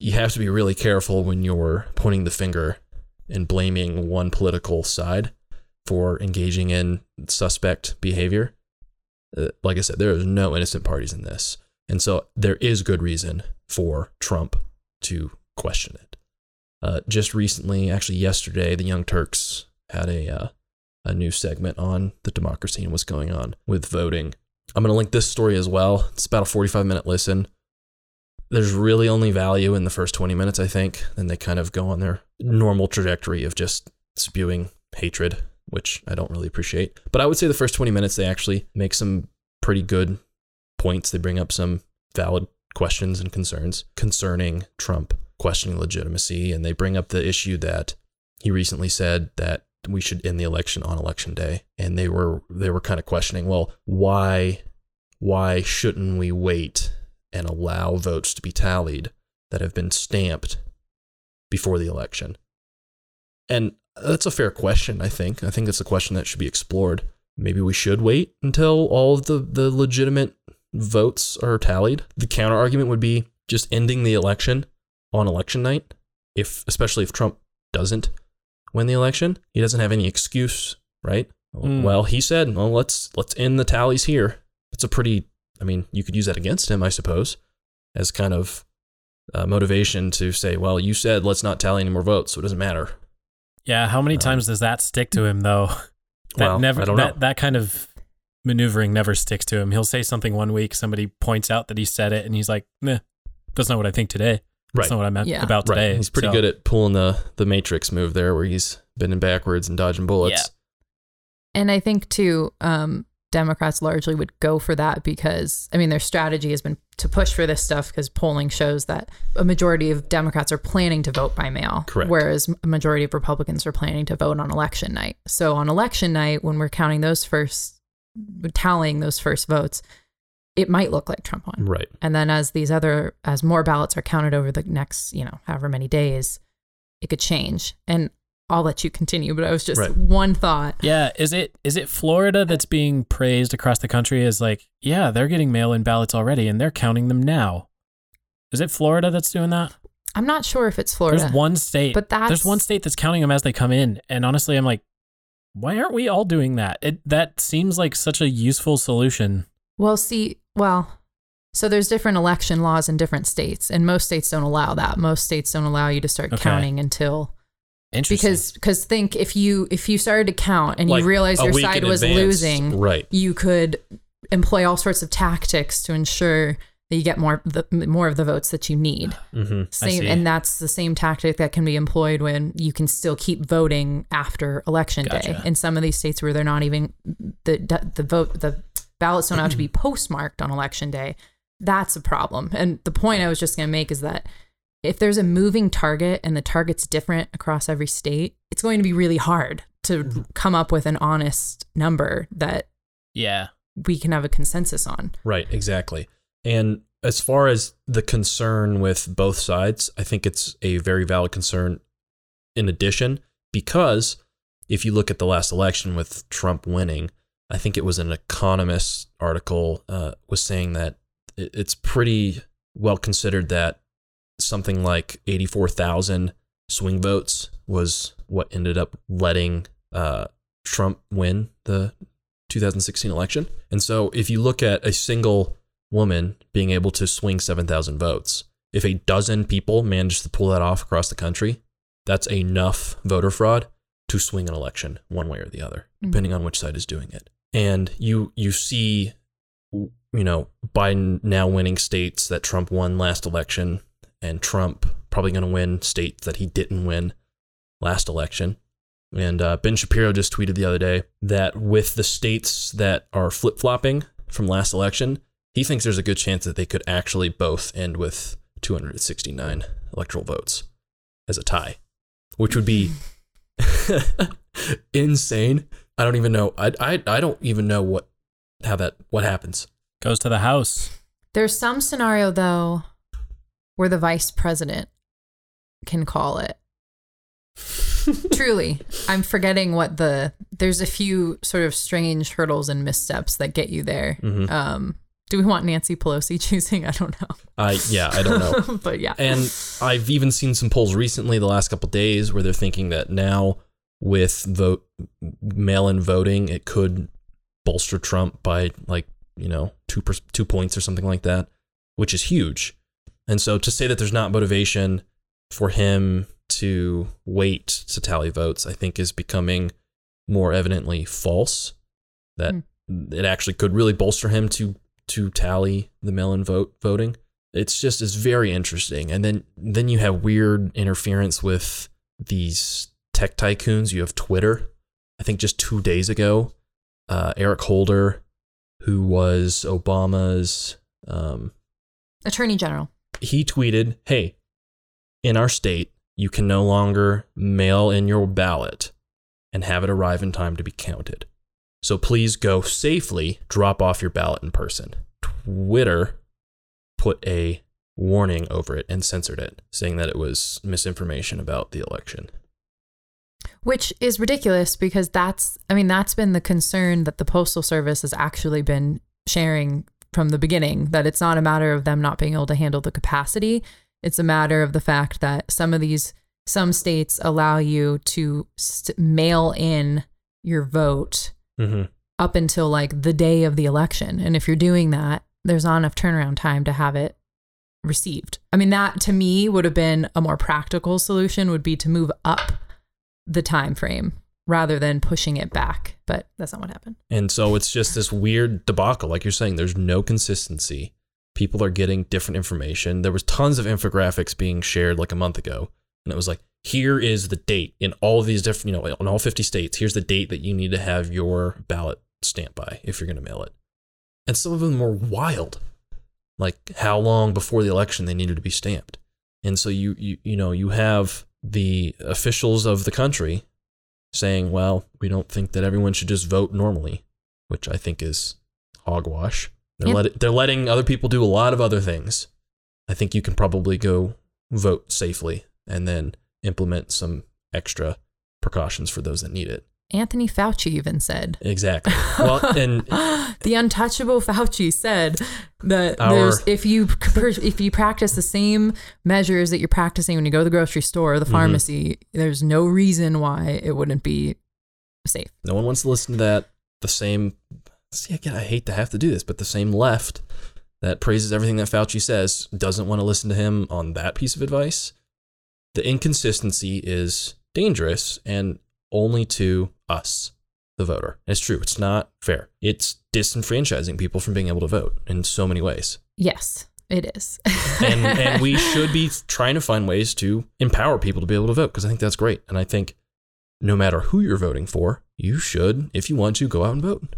Speaker 3: you have to be really careful when you're pointing the finger and blaming one political side for engaging in suspect behavior. Uh, like I said, there is no innocent parties in this. And so there is good reason for Trump to question it. Uh, just recently, actually yesterday, the Young Turks had a uh, a new segment on the democracy and what's going on with voting. I'm going to link this story as well. It's about a 45 minute listen. There's really only value in the first 20 minutes, I think. Then they kind of go on their normal trajectory of just spewing hatred, which I don't really appreciate. But I would say the first 20 minutes, they actually make some pretty good points. They bring up some valid questions and concerns concerning Trump questioning legitimacy. And they bring up the issue that he recently said that we should end the election on election day. And they were they were kind of questioning, well, why why shouldn't we wait and allow votes to be tallied that have been stamped before the election? And that's a fair question, I think. I think it's a question that should be explored. Maybe we should wait until all of the, the legitimate votes are tallied. The counter argument would be just ending the election on election night, if especially if Trump doesn't win the election. He doesn't have any excuse, right?
Speaker 2: Mm.
Speaker 3: Well, he said, "Well, let's let's end the tallies here." It's a pretty. I mean, you could use that against him, I suppose, as kind of uh, motivation to say, "Well, you said let's not tally any more votes, so it doesn't matter."
Speaker 2: Yeah, how many
Speaker 3: Um,
Speaker 2: times does that stick to him though? That
Speaker 3: Well,
Speaker 2: never
Speaker 3: I don't
Speaker 2: that,
Speaker 3: know.
Speaker 2: that kind of maneuvering never sticks to him. He'll say something one week, somebody points out that he said it, and he's like, "Nah, that's not what I think today. That's
Speaker 3: Right.
Speaker 2: not what I meant
Speaker 1: Yeah.
Speaker 2: about today."
Speaker 3: Right. He's pretty
Speaker 2: So,
Speaker 3: good at pulling the the Matrix move there, where he's bending backwards and dodging bullets. Yeah.
Speaker 1: And I think too, um, Democrats largely would go for that because I mean their strategy has been to push for this stuff because polling shows that a majority of Democrats are planning to vote by mail,
Speaker 3: Correct.
Speaker 1: whereas a majority of Republicans are planning to vote on election night. So on election night, when we're counting those first, tallying those first votes, it might look like Trump won.
Speaker 3: Right.
Speaker 1: And then as these other as more ballots are counted over the next, you know, however many days, it could change. And I'll let you continue, but I was just
Speaker 3: Right.
Speaker 1: one thought.
Speaker 2: Yeah, is it is it Florida that's being praised across the country as like, yeah, they're getting mail-in ballots already and they're counting them now. Is it Florida that's doing that?
Speaker 1: I'm not sure if it's Florida.
Speaker 2: There's one state.
Speaker 1: But that's
Speaker 2: there's one state that's counting them as they come in, and honestly, I'm like, why aren't we all doing that? It that seems like such a useful solution.
Speaker 1: Well, see, well, so there's different election laws in different states, and most states don't allow that. Most states don't allow you to start
Speaker 2: Okay.
Speaker 1: counting until
Speaker 2: Interesting.
Speaker 1: because because think if you if you started to count and
Speaker 3: Like
Speaker 1: you realized your side was
Speaker 3: advance.
Speaker 1: losing,
Speaker 3: Right.
Speaker 1: you could employ all sorts of tactics to ensure that you get more the more of the votes that you need.
Speaker 3: Mm-hmm.
Speaker 1: Same, and that's the same tactic that can be employed when you can still keep voting after election day. In some of these states where they're not even the the vote the ballots don't have to be postmarked on election day, that's a problem. And the point I was just going to make is that if there's a moving target and the target's different across every state, it's going to be really hard to mm-hmm. come up with an honest number that
Speaker 2: yeah,
Speaker 1: we can have a consensus on.
Speaker 3: Right, exactly. And as far as the concern with both sides, I think it's a very valid concern in addition, because if you look at the last election with Trump winning, I think it was an Economist article uh, was saying that it's pretty well considered that something like 84,000 swing votes was what ended up letting uh, Trump win the 2016 election. And so if you look at a single woman being able to swing 7,000 votes, if a dozen people manage to pull that off across the country, that's enough voter fraud to swing an election one way or the other, depending on which side is doing it. And you you see you know, Biden now winning states that Trump won last election and Trump probably going to win states that he didn't win last election. And uh, Ben Shapiro just tweeted the other day that with the states that are flip flopping from last election, he thinks there's a good chance that they could actually both end with 269 electoral votes as a tie, which would be insane. I don't even know. I, I, I don't even know what how that what happens.
Speaker 2: goes to the House.
Speaker 1: There's some scenario though where the vice president can call it. Truly, I'm forgetting what the there's a few sort of strange hurdles and missteps that get you there.
Speaker 3: Mhm.
Speaker 1: Um, do we want Nancy Pelosi choosing? I don't know.
Speaker 3: I yeah, I don't know.
Speaker 1: but yeah.
Speaker 3: And I've even seen some polls recently, the last couple days, where they're thinking that now with vote mail-in voting, it could bolster Trump by like you know two per, two points or something like that, which is huge. And so to say that there's not motivation for him to wait to tally votes, I think is becoming more evidently false. That hmm. it actually could really bolster him to to tally the mail-in vote voting it's just it's very interesting and then then you have weird interference with these tech tycoons you have twitter i think just two days ago uh, eric holder who was obama's um,
Speaker 1: Attorney General.
Speaker 3: he tweeted hey in our state you can no longer mail in your ballot and have it arrive in time to be counted so please go safely drop off your ballot in person twitter put a warning over it and censored it, saying that it was misinformation about the election.
Speaker 1: Which is ridiculous because that's, I mean, that's been the concern that the Postal Service has actually been sharing from the beginning that it's not a matter of them not being able to handle the capacity. It's a matter of the fact that some of these, some states allow you to st- mail in your vote
Speaker 3: Mm-hmm.
Speaker 1: up until like the day of the election. And if you're doing that, there's not enough turnaround time to have it received. I mean, that to me would have been a more practical solution would be to move up the time frame rather than pushing it back. But that's not what happened.
Speaker 3: And so it's just this weird debacle. Like you're saying, there's no consistency. People are getting different information. There was tons of infographics being shared like a month ago, and it was like, here is the date in all of these different, you know, in all 50 states. Here's the date that you need to have your ballot stamped by if you're going to mail it. And some of them were wild, like how long before the election they needed to be stamped. And so you you you know you have the officials of the country saying, well, we don't think that everyone should just vote normally, which I think is hogwash. They're,
Speaker 1: Yep.
Speaker 3: let, they're letting other people do a lot of other things. I think you can probably go vote safely and then implement some extra precautions for those that need it.
Speaker 1: Anthony Fauci even said.
Speaker 3: Exactly. Well, and
Speaker 1: the untouchable Fauci said that
Speaker 3: Our-
Speaker 1: there's if you if you practice the same measures that you're practicing when you go to the grocery store or the
Speaker 3: Mhm.
Speaker 1: pharmacy, there's no reason why it wouldn't be safe.
Speaker 3: no one wants to listen to that. The same, see, again, I hate to have to do this, but the same left that praises everything that Fauci says doesn't want to listen to him on that piece of advice. The inconsistency is dangerous and only to us, the voter. It's true. It's not fair. It's disenfranchising people from being able to vote in so many ways.
Speaker 1: Yes, it is.
Speaker 3: and and we should be trying to find ways to empower people to be able to vote because I think that's great. And I think no matter who you're voting for, you should, if you want to, go out and vote.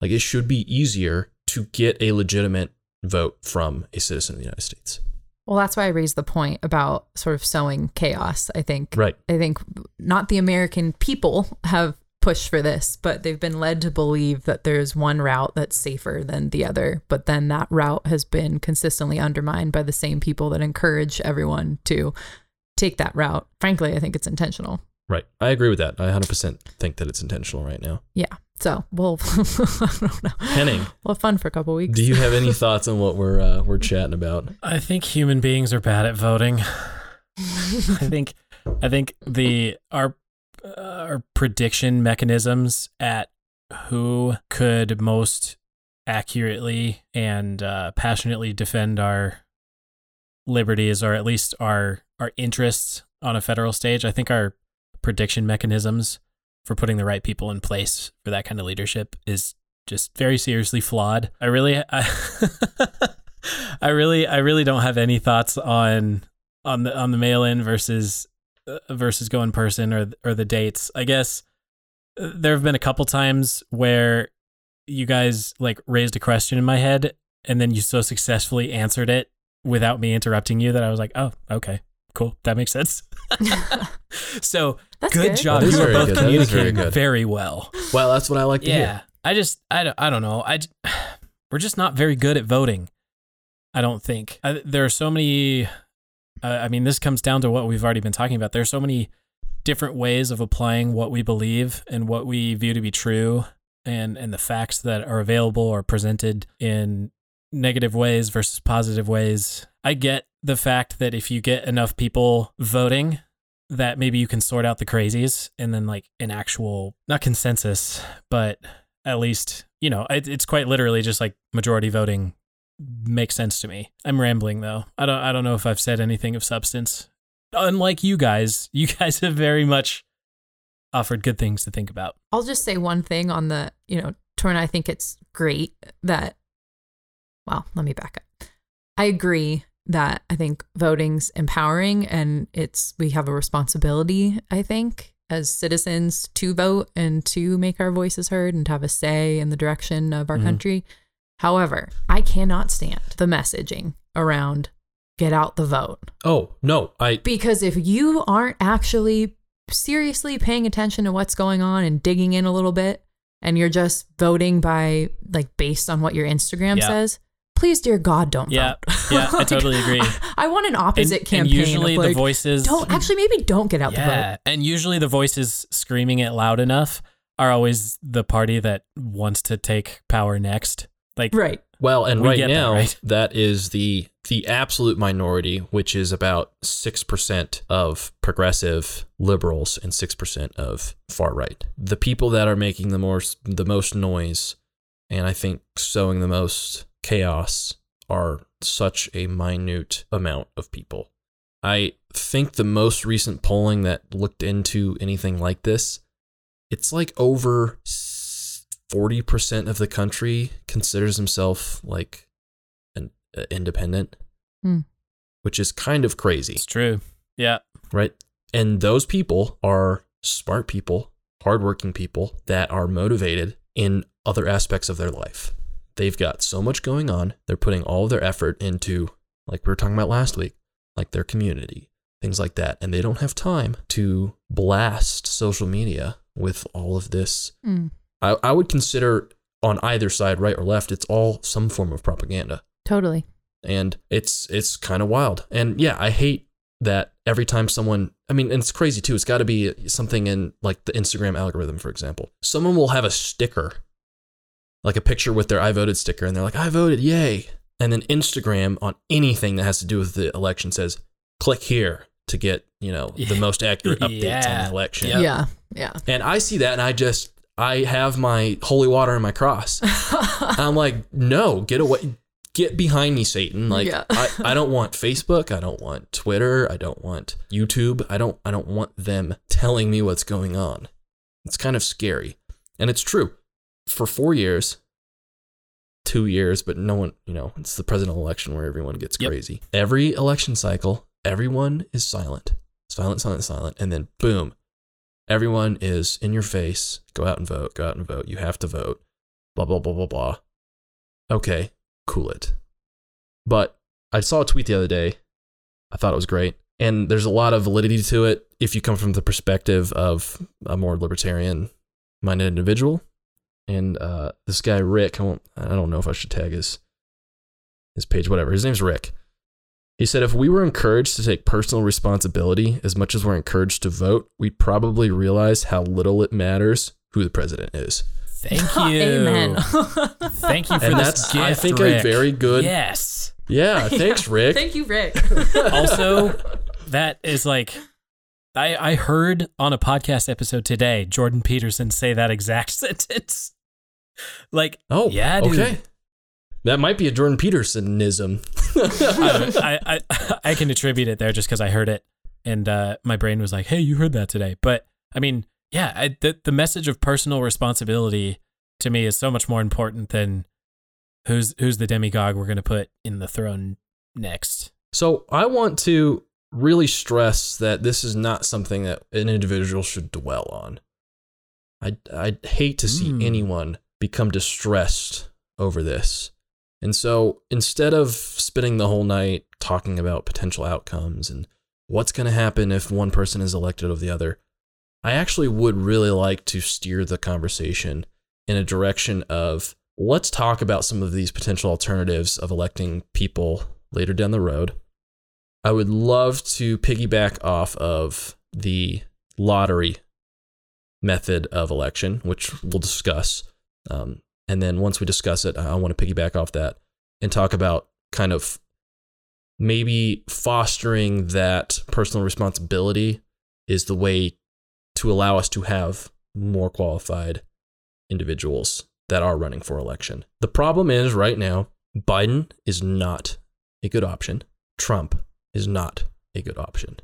Speaker 3: Like it should be easier to get a legitimate vote from a citizen of the United States.
Speaker 1: Well, that's why I raised the point about sort of sowing chaos. I think
Speaker 3: Right.
Speaker 1: I think not the American people have pushed for this, but they've been led to believe that there's one route that's safer than the other. But then that route has been consistently undermined by the same people that encourage everyone to take that route. Frankly, I think it's intentional.
Speaker 3: Right. I agree with that. I 100% think that it's intentional right now.
Speaker 1: Yeah. So we'll I don't know.
Speaker 3: Henning,
Speaker 1: We'll have fun for a couple weeks.
Speaker 3: do you have any thoughts on what we're uh, we're chatting about?
Speaker 2: I think human beings are bad at voting. I think I think the our uh, our prediction mechanisms at who could most accurately and uh, passionately defend our liberties or at least our our interests on a federal stage. I think our prediction mechanisms for putting the right people in place for that kind of leadership is just very seriously flawed. I really I, I really I really don't have any thoughts on on the on the mail in versus uh, versus go in person or or the dates. I guess uh, there have been a couple times where you guys like raised a question in my head and then you so successfully answered it without me interrupting you that I was like, "Oh, okay. Cool. That makes sense." so,
Speaker 1: That's
Speaker 2: good
Speaker 1: good.
Speaker 2: job. You are both
Speaker 3: good. That is very
Speaker 2: communicating very well.
Speaker 3: Well, that's what I like to
Speaker 2: Yeah.
Speaker 3: hear.
Speaker 2: I just I don't, I don't know. I j- we're just not very good at voting. I don't think. I, there are so many uh, I mean this comes down to what we've already been talking about. There's so many different ways of applying what we believe and what we view to be true and and the facts that are available or presented in negative ways versus positive ways. I get the fact that if you get enough people voting that maybe you can sort out the crazies and then like an actual not consensus but at least you know it, it's quite literally just like majority voting makes sense to me. I'm rambling though. I don't i don't know if i've said anything of substance. Unlike you guys you guys have very much offered good things to think about.
Speaker 1: I'll just say one thing on the, you know, Torn, I think it's great that, well, let me back up. I agree that I think voting's empowering and it's, we have a responsibility, I think, as citizens to vote and to make our voices heard and to have a say in the direction of our
Speaker 3: Mhm.
Speaker 1: country. However, I cannot stand the messaging around get out the vote.
Speaker 3: Oh, no. I
Speaker 1: Because if you aren't actually seriously paying attention to what's going on and digging in a little bit, and you're just voting by like based on what your Instagram
Speaker 2: Yeah.
Speaker 1: says, please, dear God, don't
Speaker 2: Yeah.
Speaker 1: vote.
Speaker 2: Yeah, I totally agree.
Speaker 1: I, want an opposite
Speaker 2: and,
Speaker 1: campaign.
Speaker 2: and usually
Speaker 1: of
Speaker 2: the voices
Speaker 1: don't actually maybe don't get out the vote.
Speaker 2: and usually the voices screaming it loud enough are always the party that wants to take power next like
Speaker 1: Right.
Speaker 3: Well, and
Speaker 2: We
Speaker 3: right
Speaker 2: get that,
Speaker 3: now
Speaker 2: right?
Speaker 3: that is the the absolute minority, which is about six percent of progressive liberals and six percent of far right. The people that are making the most the most noise, and I think sowing the most chaos, are such a minute amount of people. I think the most recent polling that looked into anything like this, it's like over forty percent of the country considers himself like an uh, independent,
Speaker 1: Hmm.
Speaker 3: which is kind of crazy,
Speaker 2: it's true yeah
Speaker 3: right? And those people are smart people, hardworking people that are motivated in other aspects of their life. They've got so much going on. They're putting all their effort into, like we were talking about last week, like their community, things like that. And they don't have time to blast social media with all of this
Speaker 1: Mm,
Speaker 3: I, I would consider on either side, right or left, it's all some form of propaganda.
Speaker 1: totally.
Speaker 3: And it's it's kind of wild. And yeah, I hate that every time someone, I mean, and it's crazy too. It's got to be something in like the Instagram algorithm, for example. Someone will have a sticker, like a picture with their I voted sticker, and they're like, I voted, yay. And then Instagram on anything that has to do with the election says, click here to get, you know, the most accurate updates on the election.
Speaker 2: Yep.
Speaker 1: Yeah. Yeah.
Speaker 3: And I see that and I just, I have my holy water in my cross. I'm like, no, get away. Get behind me, Satan. Like
Speaker 1: Yeah.
Speaker 3: I, I don't want Facebook. I don't want Twitter. I don't want YouTube. I don't I don't want them telling me what's going on. It's kind of scary. And it's true. For four years, two years, but no one, you know, it's the presidential election where everyone gets
Speaker 2: Yep.
Speaker 3: crazy. Every election cycle, everyone is silent. Silent, silent, silent. And then boom, everyone is in your face. Go out and vote. Go out and vote. You have to vote. Blah, blah, blah, blah, blah. Okay, cool it. But I saw a tweet the other day. I thought it was great. And there's a lot of validity to it if you come from the perspective of a more libertarian minded individual. And uh, this guy, Rick, I, won't, I don't know if I should tag his, his page, whatever. His name's Rick. He said, if we were encouraged to take personal responsibility as much as we're encouraged to vote, we'd probably realize how little it matters who the president is.
Speaker 2: Thank you.
Speaker 1: Amen.
Speaker 2: Thank you for
Speaker 3: And
Speaker 2: this
Speaker 3: that's,
Speaker 2: gift,
Speaker 3: I think,
Speaker 2: Rick.
Speaker 3: a very good.
Speaker 2: Yes.
Speaker 3: Yeah, thanks, Rick.
Speaker 1: Thank you, Rick.
Speaker 2: Also, that is like I I heard on a podcast episode today Jordan Peterson say that exact sentence. Like,
Speaker 3: oh,
Speaker 2: yeah, dude.
Speaker 3: Okay. That might be a Jordan Petersonism.
Speaker 2: I, I, I I can attribute it there just because I heard it, and uh, my brain was like, "Hey, you heard that today." But I mean, yeah, I, the the message of personal responsibility to me is so much more important than who's who's the demagogue we're gonna put in the throne next.
Speaker 3: So I want to really stress that this is not something that an individual should dwell on. I I hate to see
Speaker 2: Hmm.
Speaker 3: anyone become distressed over this. And so instead of spending the whole night talking about potential outcomes and what's going to happen if one person is elected over the other, I actually would really like to steer the conversation in a direction of let's talk about some of these potential alternatives of electing people later down the road. I would love to piggyback off of the lottery method of election, which we'll discuss. Um, and then once we discuss it, I want to piggyback off that and talk about kind of maybe fostering that personal responsibility is the way to allow us to have more qualified individuals that are running for election. The problem is right now, Biden is not a good option. Trump is not a good option.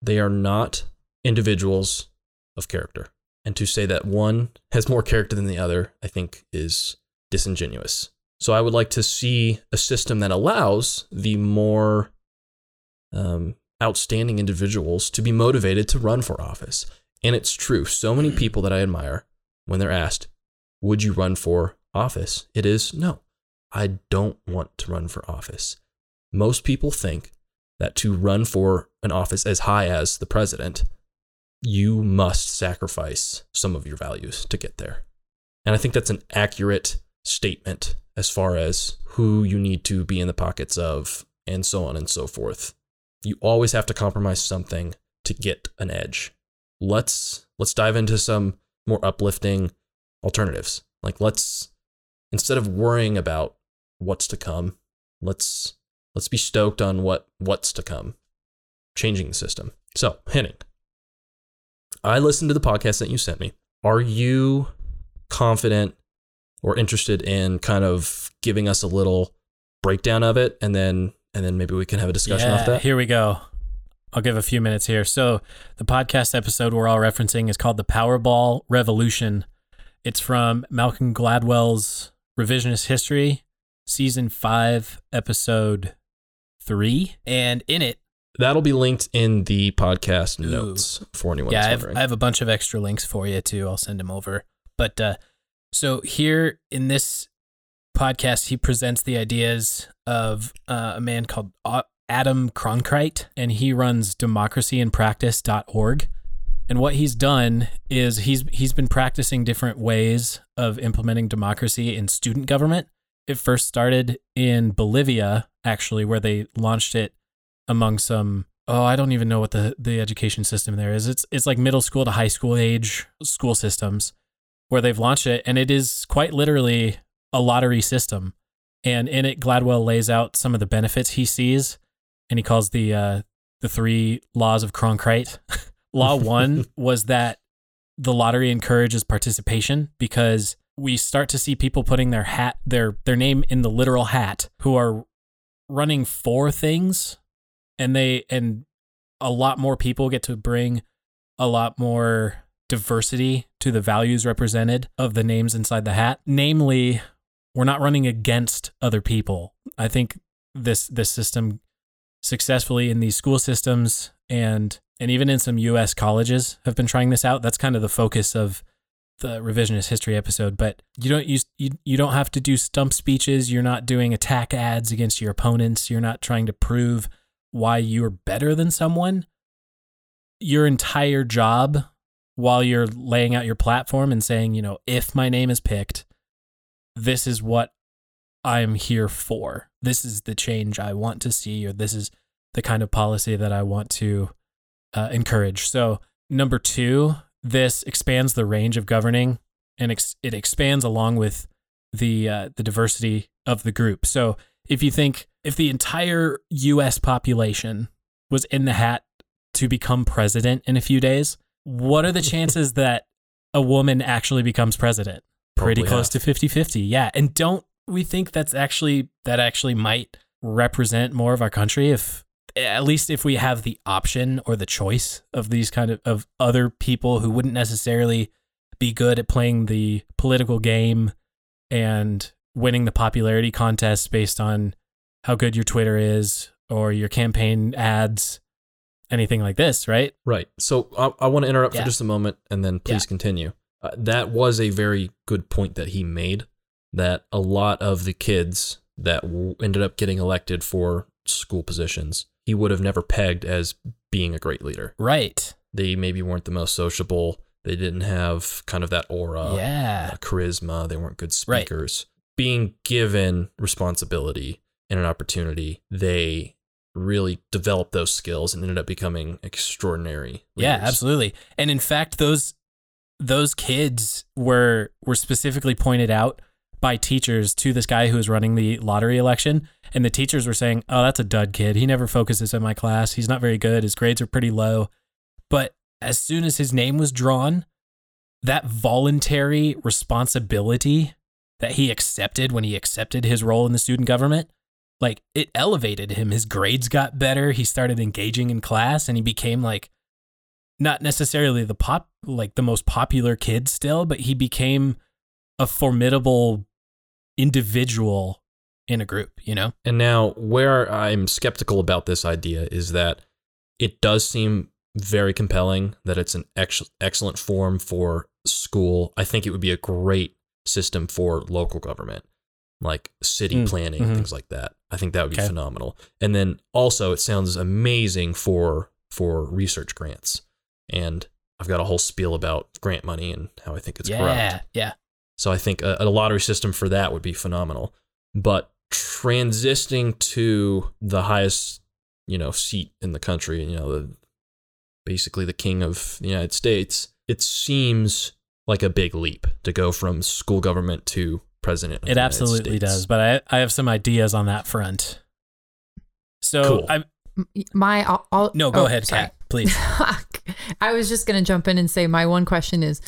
Speaker 3: They are not individuals of character. And to say that one has more character than the other, I think is disingenuous. So I would like to see a system that allows the more um, outstanding individuals to be motivated to run for office. And it's true. So many people that I admire, when they're asked, Would you run for office? It is no, I don't want to run for office. Most people think that to run for an office as high as the president, you must sacrifice some of your values to get there. And I think that's an accurate statement as far as who you need to be in the pockets of and so on and so forth. You always have to compromise something to get an edge. Let's let's dive into some more uplifting alternatives. Like let's instead of worrying about what's to come, let's let's be stoked on what what's to come. Changing the system. So, Henning, I listened to the podcast that you sent me. Are you confident or interested in kind of giving us a little breakdown of it and then and then maybe we can have a discussion
Speaker 2: yeah,
Speaker 3: off that?
Speaker 2: Here we go. I'll give a few minutes here. So the podcast episode we're all referencing is called the Powerball Revolution. It's from Malcolm Gladwell's Revisionist History, season five, episode three. And in it,
Speaker 3: That'll be linked in the podcast
Speaker 2: Ooh.
Speaker 3: notes for anyone
Speaker 2: yeah, I have. I have a bunch of extra links for you too. I'll send them over. But uh, so here in this podcast, he presents the ideas of uh, a man called Adam Cronkright, and he runs democracyinpractice.org. And what he's done is he's he's been practicing different ways of implementing democracy in student government. It first started in Bolivia, actually, where they launched it among some oh, I don't even know what the the education system there is. It's it's like middle school to high school age school systems where they've launched it, and it is quite literally a lottery system. And in it, Gladwell lays out some of the benefits he sees, and he calls the uh, the three laws of Cronkite. Law one was that the lottery encourages participation because we start to see people putting their hat their their name in the literal hat who are running for things and they and a lot more people get to bring a lot more diversity to the values represented of the names inside the hat. Namely we're not running against other people. I think this this system successfully in these school systems and and even in some US colleges have been trying this out. That's kind of the focus of the revisionist history episode but you don't use you, you don't have to do stump speeches. You're not doing attack ads against your opponents. You're not trying to prove why you're better than someone your entire job while you're laying out your platform and saying you know if my name is picked this is what i'm here for this is the change i want to see or this is the kind of policy that i want to uh, encourage so number two this expands the range of governing and ex- it expands along with the uh, the diversity of the group. So if you think if the entire U.S. population was in the hat to become president in a few days, what are the chances that a woman actually becomes president? Pretty
Speaker 3: Probably
Speaker 2: close
Speaker 3: half.
Speaker 2: to 50-50. Yeah, and don't we think that's actually that actually might represent more of our country if at least if we have the option or the choice of these kind of of other people who wouldn't necessarily be good at playing the political game and winning the popularity contest based on how good your Twitter is or your campaign ads, anything like this, right?
Speaker 3: Right. So I, I want to interrupt
Speaker 2: Yeah.
Speaker 3: for just a moment and then please
Speaker 2: Yeah.
Speaker 3: continue. Uh, that was a very good point that he made that a lot of the kids that w- ended up getting elected for school positions, he would have never pegged as being a great leader.
Speaker 2: Right.
Speaker 3: They maybe weren't the most sociable. They didn't have kind of that aura,
Speaker 2: yeah.
Speaker 3: uh, charisma. They weren't good speakers. Right. Being given responsibility and an opportunity, they really developed those skills and ended up becoming extraordinary.
Speaker 2: Yeah, absolutely. And in fact, those those kids were were specifically pointed out by teachers to this guy who was running the lottery election, and the teachers were saying, "Oh, that's a dud kid. He never focuses in my class. He's not very good. His grades are pretty low." But as soon as his name was drawn, that voluntary responsibility that he accepted when he accepted his role in the student government, like it elevated him. His grades got better. He started engaging in class and he became like not necessarily the pop like the most popular kid still, but he became a formidable individual in a group, you know?
Speaker 3: And now, where I'm skeptical about this idea is that it does seem very compelling that it's an ex- excellent form for school. I think it would be a great system for local government, like city
Speaker 2: Mm,
Speaker 3: planning,
Speaker 2: mhm.
Speaker 3: things like that. I think that would be
Speaker 2: Okay.
Speaker 3: phenomenal. And then also, it sounds amazing for for research grants. And I've got a whole spiel about grant money and how I think it's
Speaker 2: yeah,
Speaker 3: corrupt.
Speaker 2: yeah.
Speaker 3: So I think a, a lottery system for that would be phenomenal. But transitioning to the highest, you know, seat in the country, you know, the basically the king of the United States, it seems like a big leap to go from school government to president. Of
Speaker 2: It
Speaker 3: United
Speaker 2: absolutely
Speaker 3: States.
Speaker 2: does, but I I have some ideas on that front. So
Speaker 3: Cool.
Speaker 2: I
Speaker 1: My, I'll, I'll-
Speaker 2: no, go
Speaker 1: oh,
Speaker 2: ahead,
Speaker 1: sorry.
Speaker 2: Kat, please.
Speaker 1: I was just going to jump in and say my one question is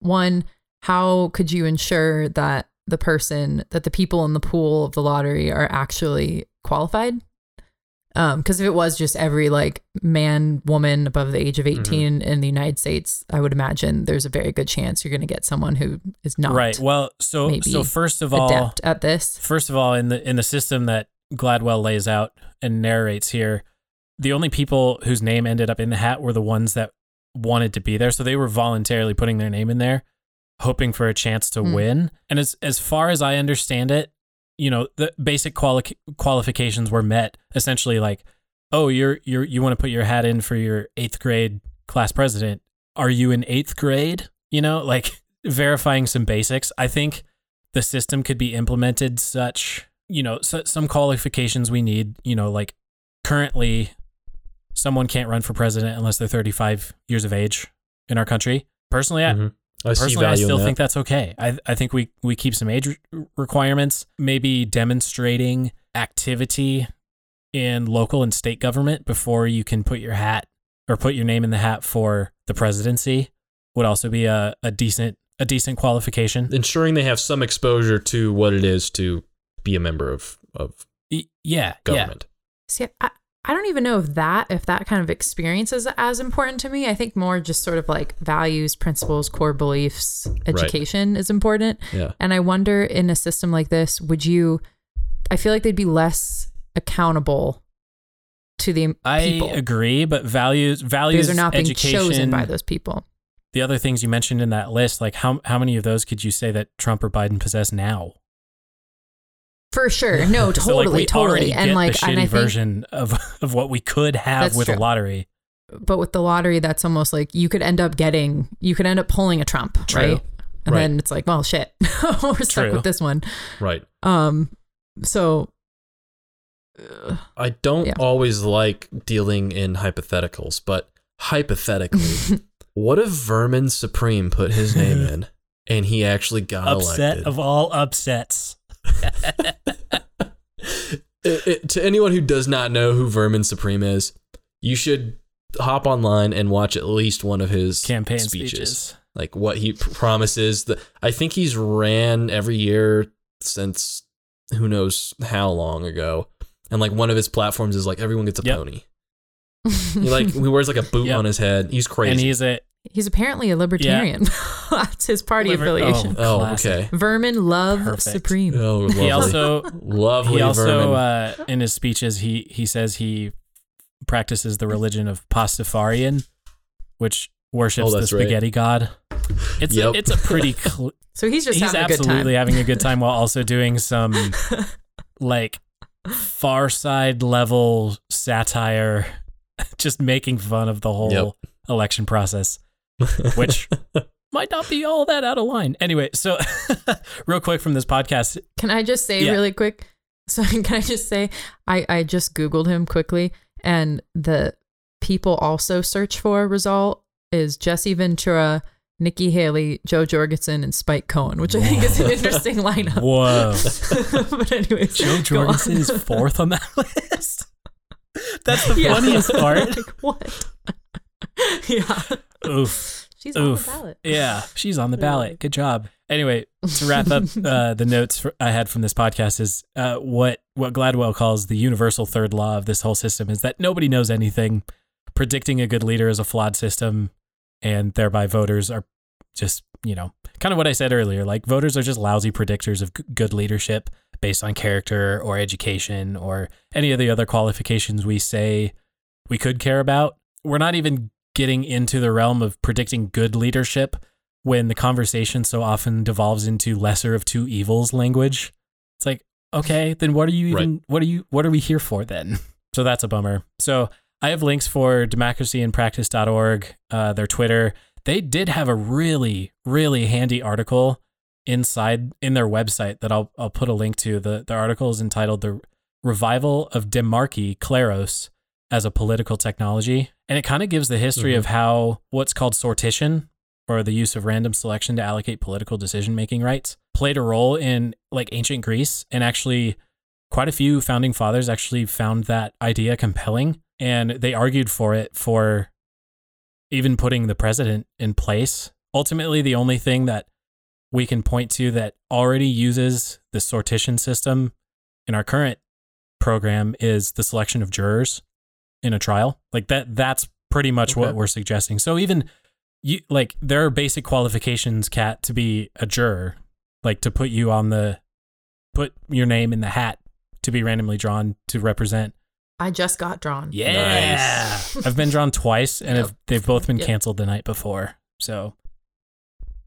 Speaker 1: one, how could you ensure that the person, that the people in the pool of the lottery are actually qualified? Um, because if it was just every like man, woman above the age of 18 in the United States, I would imagine there's a very good chance you're going to get someone who is not
Speaker 2: Right. Well, so so first of all,
Speaker 1: adept at this.
Speaker 2: First of all, in the in the system that Gladwell lays out and narrates here, the only people whose name ended up in the hat were the ones that wanted to be there. So they were voluntarily putting their name in there, hoping for a chance to
Speaker 1: Hmm.
Speaker 2: win. And as as far as I understand it, you know, the basic quali- qualifications were met. Essentially, like, oh, you're you're you want to put your hat in for your eighth grade class president. Are you in eighth grade? You know, like verifying some basics. I think the system could be implemented such, you know, so, some qualifications we need, you know, like currently someone can't run for president unless they're 35 years of age in our country. Personally, I,
Speaker 3: Mhm. I
Speaker 2: personally, I
Speaker 3: value in
Speaker 2: still
Speaker 3: that.
Speaker 2: think that's okay. I, I think we, we keep some age re- requirements, maybe demonstrating activity in local and state government before you can put your hat or put your name in the hat for the presidency would also be a, a decent a decent qualification.
Speaker 3: ensuring they have some exposure to what it is to be a member of of
Speaker 2: Y- Yeah, yeah.
Speaker 3: government.
Speaker 1: See, I, I don't even know if that if that kind of experience is as important to me. I think more just sort of like values, principles, core beliefs, education is important.
Speaker 3: Yeah.
Speaker 1: And I wonder in a system like this, would you I feel like they'd be less accountable to the
Speaker 2: I
Speaker 1: people
Speaker 2: agree, but values values
Speaker 1: they're not being chosen by those people.
Speaker 2: the other things you mentioned in that list, like how how many of those could you say that Trump or Biden possess now?
Speaker 1: For sure. No,
Speaker 2: So, like,
Speaker 1: totally,
Speaker 2: we
Speaker 1: totally.
Speaker 2: already
Speaker 1: And like
Speaker 2: the
Speaker 1: and
Speaker 2: shitty
Speaker 1: I think
Speaker 2: version of of what we could have with a lottery.
Speaker 1: but with the lottery that's almost like you could end up getting you could end up pulling a Trump,
Speaker 3: True.
Speaker 1: right? And
Speaker 3: Right.
Speaker 1: then it's like, well shit. We're stuck with this one.
Speaker 3: Right.
Speaker 1: Um so uh,
Speaker 3: I don't
Speaker 1: Yeah.
Speaker 3: always like dealing in hypotheticals, but hypothetically, what if Vermin Supreme put his name in and he actually got
Speaker 2: Upset
Speaker 3: elected?
Speaker 2: of all upsets.
Speaker 3: It- it- to anyone who does not know who Vermin Supreme is, you should hop online and watch at least one of his
Speaker 2: Campaign
Speaker 3: speeches.
Speaker 2: speeches.
Speaker 3: Like what he promises. The, I think he's ran every year since who knows how long ago. And like one of his platforms is like everyone gets a
Speaker 2: Yep.
Speaker 3: pony. He like he wears like a boot
Speaker 2: Yep.
Speaker 3: on his head. He's crazy.
Speaker 2: And he's a
Speaker 1: he's apparently a libertarian. that's his party
Speaker 2: Liber-
Speaker 1: affiliation.
Speaker 3: oh,
Speaker 2: Classic.
Speaker 3: okay.
Speaker 1: Vermin love
Speaker 2: Perfect.
Speaker 1: supreme.
Speaker 3: Oh, lovely.
Speaker 2: he also
Speaker 3: lovely
Speaker 2: he also
Speaker 3: vermin.
Speaker 2: uh, in his speeches he he says he practices the religion of Pastafarian, which worships
Speaker 3: Oh,
Speaker 2: the
Speaker 3: that's right.
Speaker 2: spaghetti god. It's
Speaker 3: Yep.
Speaker 2: a, it's a pretty cl-
Speaker 1: So he's just
Speaker 2: he's
Speaker 1: having a good
Speaker 2: absolutely
Speaker 1: time.
Speaker 2: having a good time while also doing some like far side level satire, just making fun of the whole election process, which might not be all that out of line. Anyway, so real quick from this podcast,
Speaker 1: Can I just say
Speaker 2: Yeah.
Speaker 1: really quick? So can I just say I I just googled him quickly and the people also search for result is Jesse Ventura, Nikki Haley, Jo Jorgensen, and Spike Cohen, which I think is an interesting lineup.
Speaker 2: whoa.
Speaker 1: but anyways, Jo
Speaker 2: Jorgensen is fourth on that list. That's the
Speaker 1: Yeah.
Speaker 2: funniest part.
Speaker 1: Like, what? yeah,
Speaker 2: Oof.
Speaker 1: she's on the ballot.
Speaker 2: Yeah, she's on the ballot. Good job. Anyway, to wrap up uh, the notes for, I had from this podcast is uh, what what Gladwell calls the universal third law of this whole system is that nobody knows anything. Predicting a good leader is a flawed system, and thereby voters are just you know kind of what I said earlier. Like voters are just lousy predictors of g- good leadership based on character or education or any of the other qualifications we say we could care about. We're not even getting into the realm of predicting good leadership when the conversation so often devolves into lesser of two evils language. It's like, okay, then what are you even what are you what are we here for then? So that's a bummer. So I have links for democracyinpractice.org, uh, their Twitter. They did have a really, really handy article inside in their website that I'll I'll put a link to. The the article is entitled The Revival of Demarchy Claros as a Political Technology. And it kind of gives the history
Speaker 3: Mhm.
Speaker 2: of how what's called sortition or the use of random selection to allocate political decision making rights played a role in like ancient Greece and actually quite a few founding fathers actually found that idea compelling and they argued for it for even putting the president in place. Ultimately, the only thing that we can point to that already uses the sortition system in our current program is the selection of jurors in a trial. Like that that's pretty much what we're suggesting. So even you like there are basic qualifications Kat to be a juror, like to put you on the put your name in the hat to be randomly drawn to represent.
Speaker 1: I just got drawn.
Speaker 2: Yeah. I've been drawn twice and
Speaker 1: Yep.
Speaker 2: if they've both been
Speaker 1: Yep.
Speaker 2: canceled the night before. So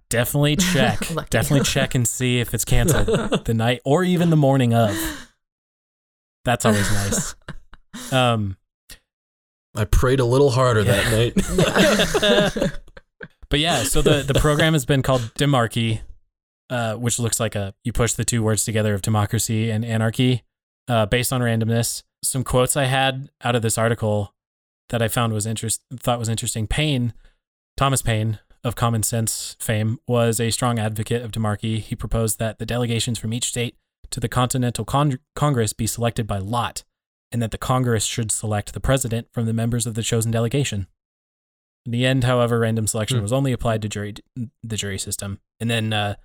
Speaker 2: definitely check. Definitely check and see if it's canceled the night or even the morning of. That's always nice. Um
Speaker 3: I prayed a little harder that night.
Speaker 2: But yeah, so the, the program has been called Demarchy, uh, which looks like a you push the two words together of democracy and anarchy, uh, based on randomness. Some quotes I had out of this article that I found was interest thought was interesting. Paine, Thomas Paine of Common Sense fame, was a strong advocate of demarchy. He proposed that the delegations from each state to the Continental Con- Congress be selected by lot, and that the Congress should select the president from the members of the chosen delegation. In the end, however, random selection
Speaker 3: Hmm.
Speaker 2: was only applied to jury the jury system. And then uh,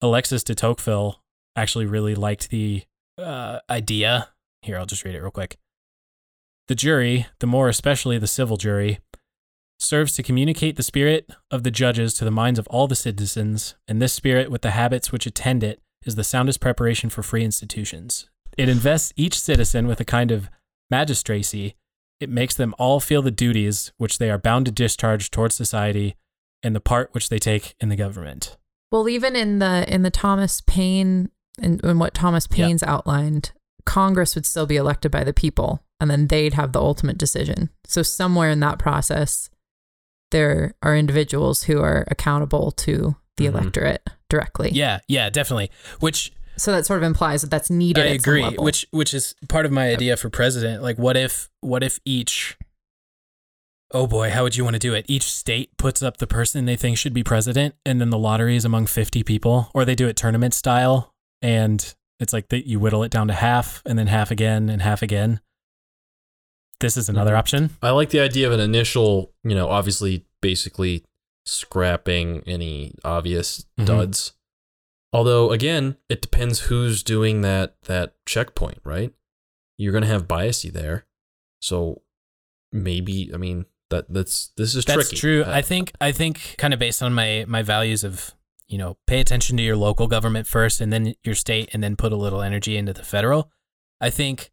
Speaker 2: Alexis de Tocqueville actually really liked the uh, idea. Here, I'll just read it real quick. The jury, the more especially the civil jury, serves to communicate the spirit of the judges to the minds of all the citizens, and this spirit, with the habits which attend it, is the soundest preparation for free institutions. It invests each citizen with a kind of magistracy. It makes them all feel the duties which they are bound to discharge towards society and the part which they take in the government.
Speaker 1: Well, even in the in the Thomas Paine in, in what Thomas
Speaker 2: Yep.
Speaker 1: Paine's outlined, Congress would still be elected by the people, and then they'd have the ultimate decision. So somewhere in that process, there are individuals who are accountable to the
Speaker 3: Mhm.
Speaker 1: electorate directly.
Speaker 2: Yeah, yeah, definitely. Which
Speaker 1: So that sort of implies that that's needed.
Speaker 2: I
Speaker 1: at some
Speaker 2: agree.
Speaker 1: level.
Speaker 2: Which which is part of my idea for president. Like, what if what if each oh boy, how would you want to do it? Each state puts up the person they think should be president, and then the lottery is among fifty people, or they do it tournament style, and it's like that you whittle it down to half, and then half again, and half again. This is another
Speaker 3: Mhm.
Speaker 2: option.
Speaker 3: I like the idea of an initial, you know, obviously basically scrapping any obvious
Speaker 2: Mhm.
Speaker 3: duds. Although again, it depends who's doing that that checkpoint, right? You're going to have biasy there. So maybe, I mean, that that's this is tricky.
Speaker 2: That's
Speaker 3: tricky.
Speaker 2: true.
Speaker 3: Uh,
Speaker 2: I think I think kind of based on my my values of you know pay attention to your local government first, and then your state, and then put a little energy into the federal. I think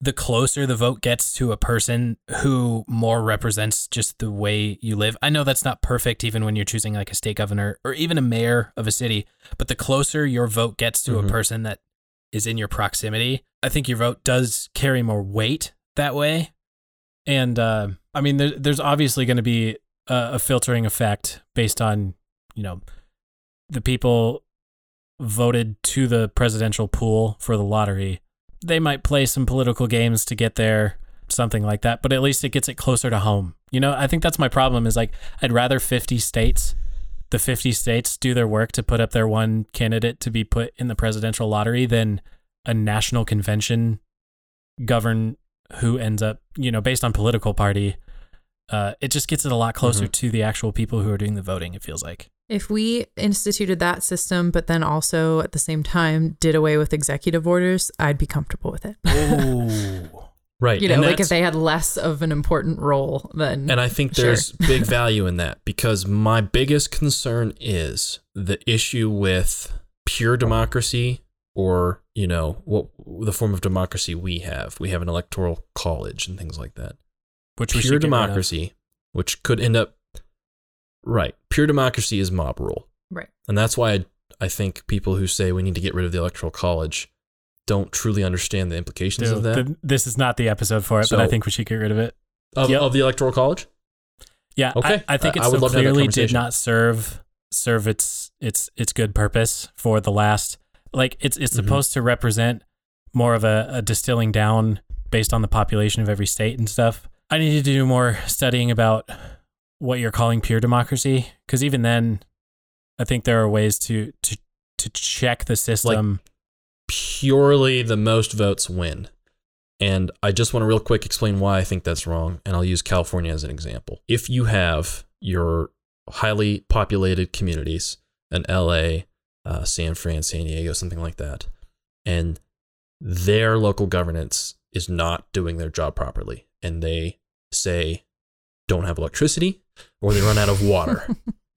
Speaker 2: the closer the vote gets to a person who more represents just the way you live. I know that's not perfect, even when you're choosing like a state governor or even a mayor of a city. But the closer your vote gets to
Speaker 3: Mhm.
Speaker 2: a person that is in your proximity, I think your vote does carry more weight that way. And uh, I mean, there, there's obviously going to be a, a filtering effect based on, you know, the people voted to the presidential pool for the lottery. They might play some political games to get there, something like that, but at least it gets it closer to home. You know, I think that's my problem is like, I'd rather 50 states, the 50 states do their work to put up their one candidate to be put in the presidential lottery than a national convention govern who ends up, you know, based on political party. Uh, it just gets it a lot closer
Speaker 3: Mhm.
Speaker 2: to the actual people who are doing the voting. It feels like.
Speaker 1: If we instituted that system, but then also at the same time did away with executive orders, I'd be comfortable with it.
Speaker 2: Oh,
Speaker 3: right.
Speaker 1: you know,
Speaker 3: and
Speaker 1: like if they had less of an important role than
Speaker 3: And I think
Speaker 1: Sure.
Speaker 3: there's big value in that because my biggest concern is the issue with pure democracy or, you know, what the form of democracy we have. We have an electoral college and things like that.
Speaker 2: Which we
Speaker 3: pure
Speaker 2: should get rid of.
Speaker 3: democracy, which could end up right. Pure democracy is mob rule.
Speaker 1: right.
Speaker 3: And that's why I, I think people who say we need to get rid of the electoral college don't truly understand the implications
Speaker 2: Dude,
Speaker 3: of that.
Speaker 2: th- this is not the episode for it, but I think we should get rid of it.
Speaker 3: of,
Speaker 2: Yep.
Speaker 3: of the electoral college?
Speaker 2: Yeah,
Speaker 3: Okay.
Speaker 2: I, I think it
Speaker 3: I
Speaker 2: so
Speaker 3: love to have that
Speaker 2: clearly did not serve serve its its its good purpose for the last. Like it's it's
Speaker 3: Mhm.
Speaker 2: supposed to represent more of a, a distilling down based on the population of every state and stuff. I needed to do more studying about what you're calling pure democracy, because even then, I think there are ways to to to check the system.
Speaker 3: Like purely the most votes win. And I just want to real quick explain why I think that's wrong. And I'll use California as an example. If you have your highly populated communities in LA, uh, San Fran, San Diego, something like that, and their local governance is not doing their job properly, and they say don't have electricity or they run out of water,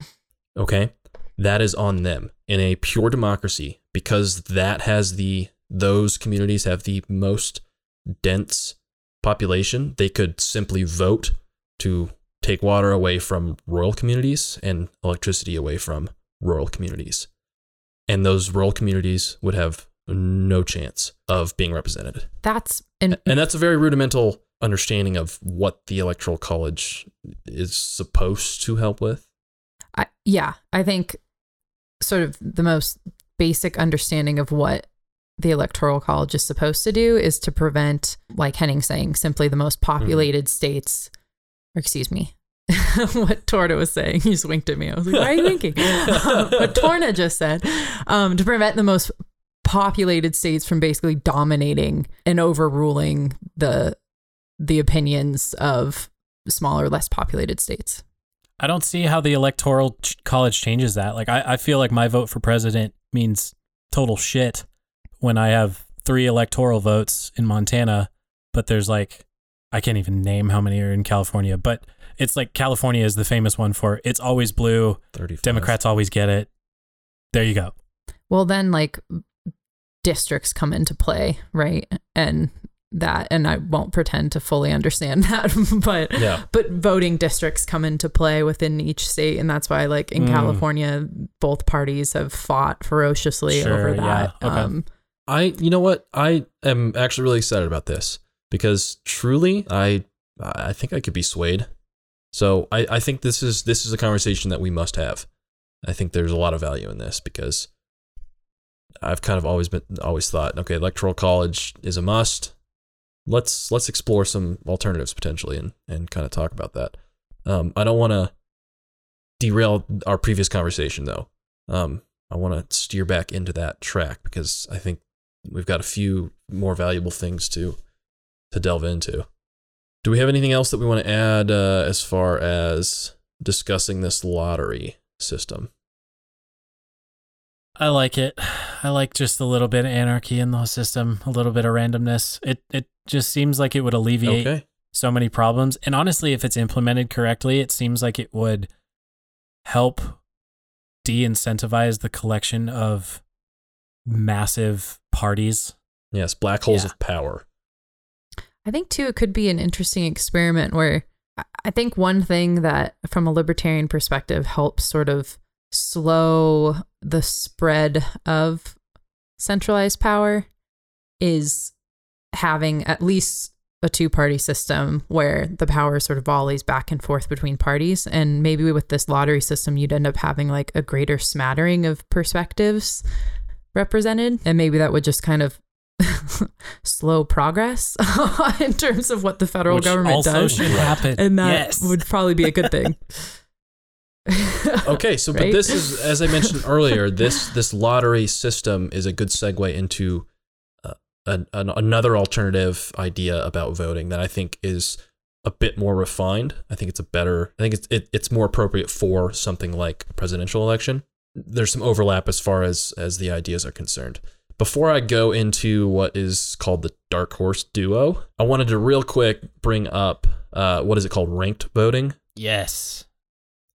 Speaker 3: okay? That is on them. In a pure democracy because that has the those communities have the most dense population they could simply vote to take water away from rural communities and electricity away from rural communities. And those rural communities would have no chance of being represented.
Speaker 1: That's and
Speaker 3: and that's a very rudimental understanding of what the electoral college is supposed to help with
Speaker 1: I, yeah, I think sort of the most basic understanding of what the electoral college is supposed to do is to prevent, like Henning saying, simply the most populated states or excuse me, what Torna was saying. He just winked at me. I was like, why are you winking? um, what Torna just said um, to prevent the most populated states from basically dominating and overruling the the opinions of smaller, less populated states.
Speaker 2: I don't see how the electoral ch- college changes that. Like, I, I feel like my vote for president means total shit when I have three electoral votes in Montana, but there's like, I can't even name how many are in California, but it's like California is the famous one for it's always blue.
Speaker 3: 35.
Speaker 2: Democrats always get it. There you go.
Speaker 1: Well, then like districts come into play, right? And that, and I won't pretend to fully understand that, but
Speaker 3: Yeah.
Speaker 1: but voting districts come into play within each state, and that's why, like in
Speaker 2: Mm.
Speaker 1: California, both parties have fought ferociously
Speaker 2: Sure,
Speaker 1: over
Speaker 2: yeah,
Speaker 1: that.
Speaker 2: okay.
Speaker 1: Um,
Speaker 3: I you know what? I am actually really excited about this because truly I I think I could be swayed. So I, I think this is this is a conversation that we must have. I think there's a lot of value in this because I've kind of always been always thought, okay, electoral college is a must. Let's let's explore some alternatives potentially and, and kind of talk about that. Um, I don't want to derail our previous conversation though. Um, I want to steer back into that track because I think we've got a few more valuable things to to delve into. Do we have anything else that we want to add uh, as far as discussing this lottery system?
Speaker 2: I like it. I like just a little bit of anarchy in the system, a little bit of randomness. It it just seems like it would alleviate
Speaker 3: Okay.
Speaker 2: so many problems. And honestly, if it's implemented correctly, it seems like it would help de-incentivize the collection of massive parties.
Speaker 3: Yes, black holes
Speaker 2: Yeah.
Speaker 3: of power.
Speaker 1: I think too, it could be an interesting experiment where I- I think one thing that, from a libertarian perspective, helps sort of slow the spread of centralized power is having at least a two party system where the power sort of volleys back and forth between parties. And maybe with this lottery system, you'd end up having like a greater smattering of perspectives represented. And maybe that would just kind of slow progress in terms of what the federal
Speaker 2: which
Speaker 1: government does.
Speaker 2: should happen.
Speaker 1: And that
Speaker 2: yes.
Speaker 1: would probably be a good thing.
Speaker 3: Okay, so but this is as I mentioned earlier, this this lottery system is a good segue into uh, an, an, another alternative idea about voting that I think is a bit more refined. I think it's a better. I think it's it, it's more appropriate for something like a presidential election. There's some overlap as far as as the ideas are concerned. Before I go into what is called the dark horse duo, I wanted to real quick bring up uh, what is it called ranked voting.
Speaker 2: yes.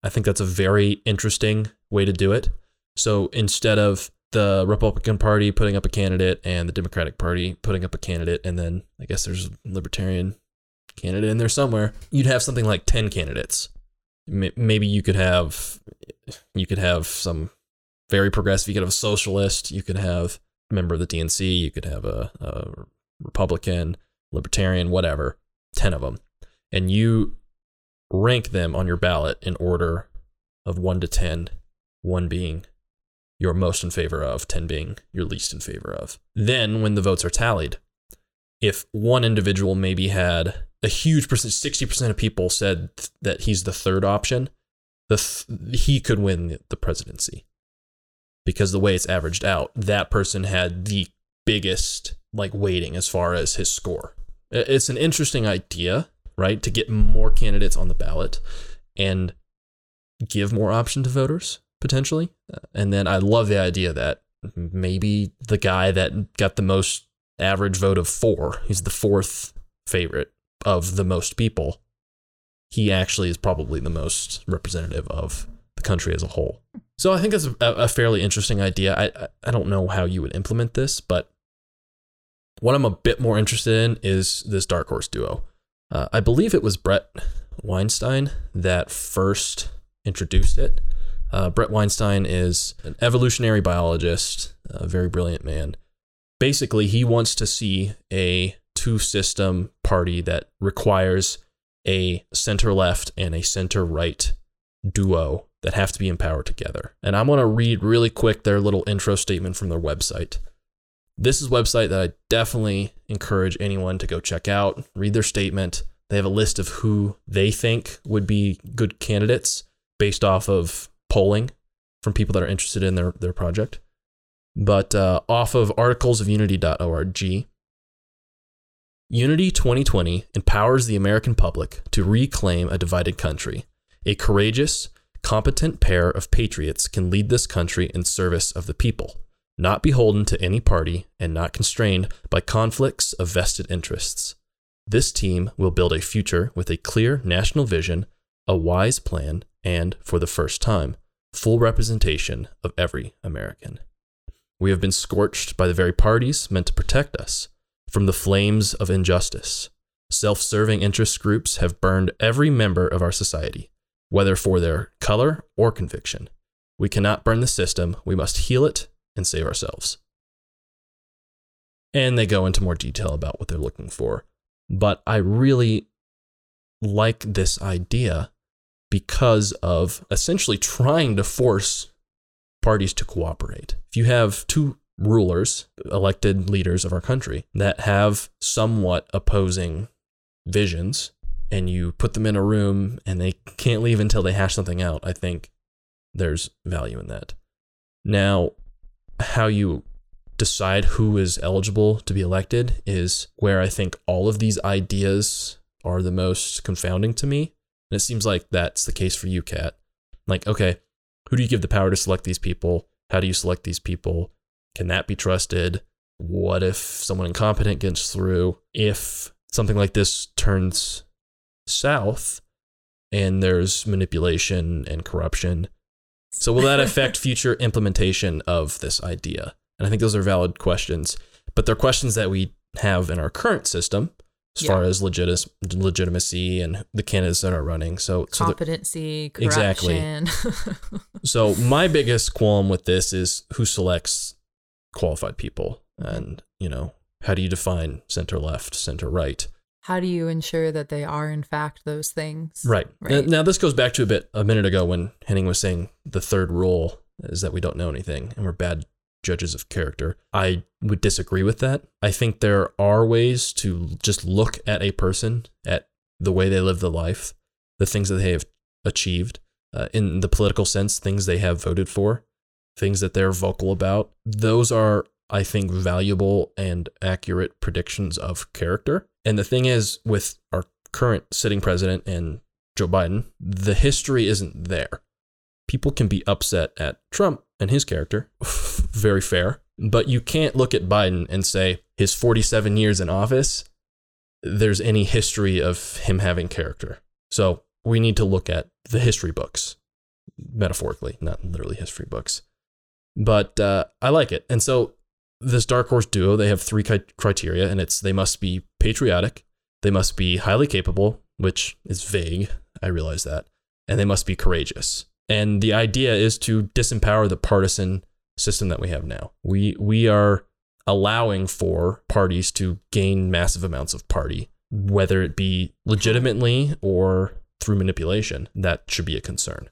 Speaker 3: I think that's a very interesting way to do it. So instead of the Republican Party putting up a candidate and the Democratic Party putting up a candidate, and then I guess there's a Libertarian candidate in there somewhere, you'd have something like 10 candidates. Maybe you could have you could have some very progressive, you could have a socialist, you could have a member of the DNC, you could have a, a Republican, Libertarian, whatever, 10 of them. And you rank them on your ballot in order of 1 to 10, 1 being you're most in favor of, 10 being you're least in favor of. Then, when the votes are tallied, if one individual maybe had a huge percent, 60% of people said th- that he's the third option, the th- he could win the presidency. Because the way it's averaged out, that person had the biggest like weighting as far as his score. It's an interesting idea, right? To get more candidates on the ballot and give more option to voters potentially. Uh, And then I love the idea that maybe the guy that got the most average vote of four, he's the fourth favorite of the most people. He actually is probably the most representative of the country as a whole. So I think that's a, fairly interesting idea. I- I don't know how you would implement this, but what I'm a bit more interested in is this dark horse duo. Uh, I believe it was Bret Weinstein that first introduced it. Uh, Bret Weinstein is an evolutionary biologist, a very brilliant man. Basically, he wants to see a two system party that requires a center left and a center right duo that have to be in power together. And I'm going to read really quick their little intro statement from their website. This is a website that I definitely encourage anyone to go check out, read their statement. They have a list of who they think would be good candidates based off of polling from people that are interested in their, their project. But uh, off of articlesofunity.org, Unity 2020 empowers the American public to reclaim a divided country. A courageous, competent pair of patriots can lead this country in service of the people, not beholden to any party and not constrained by conflicts of vested interests. This team will build a future with a clear national vision, a wise plan, and, for the first time, full representation of every American. We have been scorched by the very parties meant to protect us from the flames of injustice. Self serving interest groups have burned every member of our society, whether for their color or conviction. We cannot burn the system, we must heal it and save ourselves. And they go into more detail about what they're looking for. But I really like this idea because of essentially trying to force parties to cooperate. If you have two rulers, elected leaders of our country, that have somewhat opposing visions, and you put them in a room and they can't leave until they hash something out, I think there's value in that. Now, how you decide who is eligible to be elected is where I think all of these ideas are the most confounding to me. And it seems like that's the case for you, Kat. Like, okay, who do you give the power to select these people? How do you select these people? Can that be trusted? What if someone incompetent gets through? If something like this turns south and there's manipulation and corruption, so will that affect future implementation of this idea? And I think those are valid questions, but they're questions that we have in our current system as
Speaker 1: Yeah.
Speaker 3: far as legit- legitimacy and the candidates that are running. So, so
Speaker 1: Competency,
Speaker 3: Exactly.
Speaker 1: corruption.
Speaker 3: so my biggest qualm with this is who selects qualified people, and you know how do you define center left, center right?
Speaker 1: How do you ensure that they are in fact those things?
Speaker 3: Right.
Speaker 1: Right.
Speaker 3: Now, now this goes back to a bit a minute ago when Henning was saying the third rule is that we don't know anything and we're bad judges of character. I would disagree with that. I think there are ways to just look at a person, at the way they live the life, the things that they have achieved, uh, in the political sense, things they have voted for, things that they're vocal about. Those are, I think, valuable and accurate predictions of character. And the thing is, with our current sitting president and Joe Biden, the history isn't there. People can be upset at Trump and his character, very fair, but you can't look at Biden and say his 47 years in office, there's any history of him having character. So we need to look at the history books, metaphorically, not literally history books. But uh, I like it. And so this Dark Horse duo, they have three criteria, and it's they must be patriotic, they must be highly capable, which is vague. I realize that, and they must be courageous. And the idea is to disempower the partisan system that we have now. We we are allowing for parties to gain massive amounts of party, whether it be legitimately or through manipulation. That should be a concern.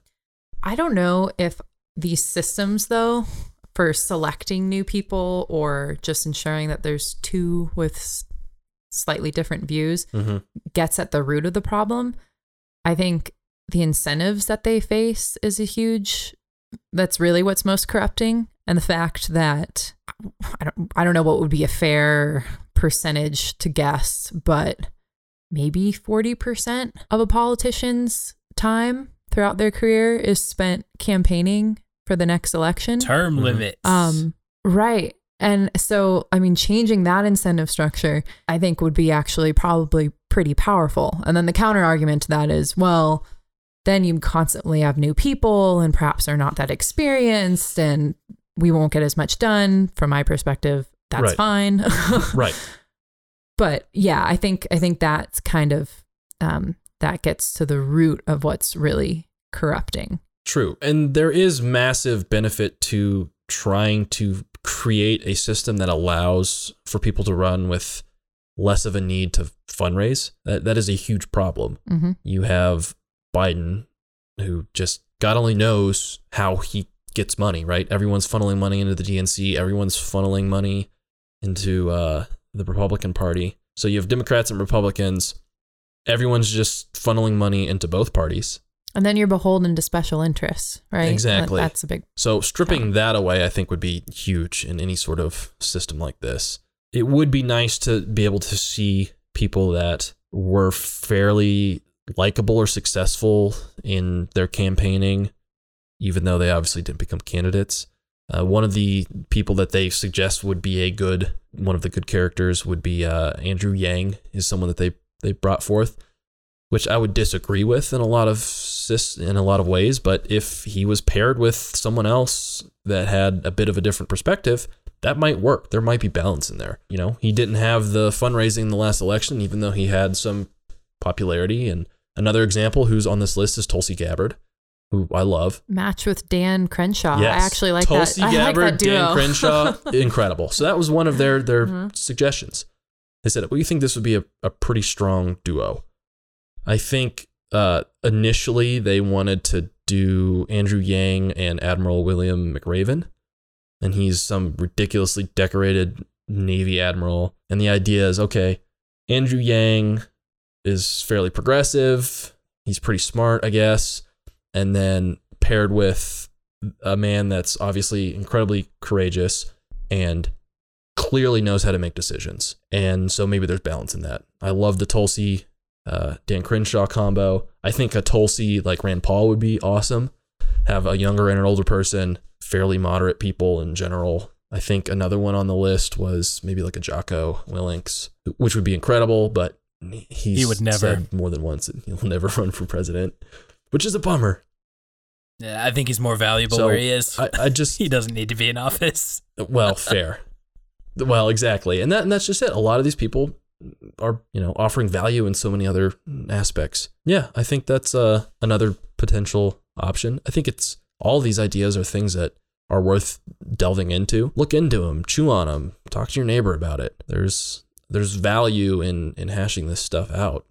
Speaker 1: I don't know if these systems, though, for selecting new people or just ensuring that there's two with slightly different views,
Speaker 3: Mm-hmm.
Speaker 1: gets at the root of the problem. I think the incentives that they face is a huge that's really what's most corrupting and the fact that I don't I don't know what would be a fair percentage to guess, but maybe 40% of a politician's time throughout their career is spent campaigning for the next election.
Speaker 2: Term
Speaker 3: Mhm.
Speaker 2: limits.
Speaker 1: Um, right. And so, I mean, changing that incentive structure, I think would be actually probably pretty powerful. And then the counter argument to that is, well, then you constantly have new people and perhaps they're not that experienced and we won't get as much done. From my perspective, that's
Speaker 3: Right.
Speaker 1: fine.
Speaker 3: Right.
Speaker 1: But yeah, I think I think that's kind of um, that gets to the root of what's really corrupting.
Speaker 3: True. And there is massive benefit to trying to create a system that allows for people to run with less of a need to fundraise. That, that is a huge problem.
Speaker 1: hmm
Speaker 3: You have Biden, who just God only knows how he gets money, right? Everyone's funneling money into the DNC, everyone's funneling money into uh, the Republican Party. So you have Democrats and Republicans everyone's just funneling money into both parties.
Speaker 1: And then you're beholden to special interests, right?
Speaker 3: Exactly.
Speaker 1: That- That's a big.
Speaker 3: So stripping that away, I think, would be huge in any sort of system like this. It would be nice to be able to see people that were fairly likable or successful in their campaigning, even though they obviously didn't become candidates. Uh, one of the people that they suggest would be a good, one of the good characters would be uh, Andrew Yang, is someone that they they brought forth, which I would disagree with in a lot of in a lot of ways. But if he was paired with someone else that had a bit of a different perspective, that might work. There might be balance in there. You know, he didn't have the fundraising in the last election, even though he had some popularity. And another example who's on this list is Tulsi Gabbard, who I love.
Speaker 1: Match with Dan Crenshaw.
Speaker 3: Yes.
Speaker 1: I actually like
Speaker 3: Tulsi
Speaker 1: that. I like
Speaker 3: Gabbard,
Speaker 1: that duo.
Speaker 3: Dan Crenshaw, incredible. So that was one of their their
Speaker 1: Mhm.
Speaker 3: suggestions. They said, "We think this would be a, a pretty strong duo." I think uh, initially they wanted to do Andrew Yang and Admiral William McRaven, and he's some ridiculously decorated Navy admiral. And the idea is, okay, Andrew Yang is fairly progressive. He's pretty smart, I guess. And then paired with a man that's obviously incredibly courageous and clearly knows how to make decisions. And so maybe there's balance in that. I love the Tulsi uh, Dan Crenshaw combo. I think a Tulsi like Rand Paul would be awesome. Have a younger and an older person, fairly moderate people in general. I think another one on the list was maybe like a Jocko Willinks, which would be incredible, but he's
Speaker 2: He would never.
Speaker 3: said more than once he'll never run for president, which is a bummer.
Speaker 2: Yeah, I think he's more valuable
Speaker 3: So,
Speaker 2: where he is.
Speaker 3: I, I just
Speaker 2: he doesn't need to be in office.
Speaker 3: Well, fair. well, exactly. And that and that's just it. A lot of these people are, you know, offering value in so many other aspects. Yeah, I think that's uh, another potential option. I think it's all these ideas are things that are worth delving into. Look into them, chew on them, talk to your neighbor about it. There's there's value in in hashing this stuff out.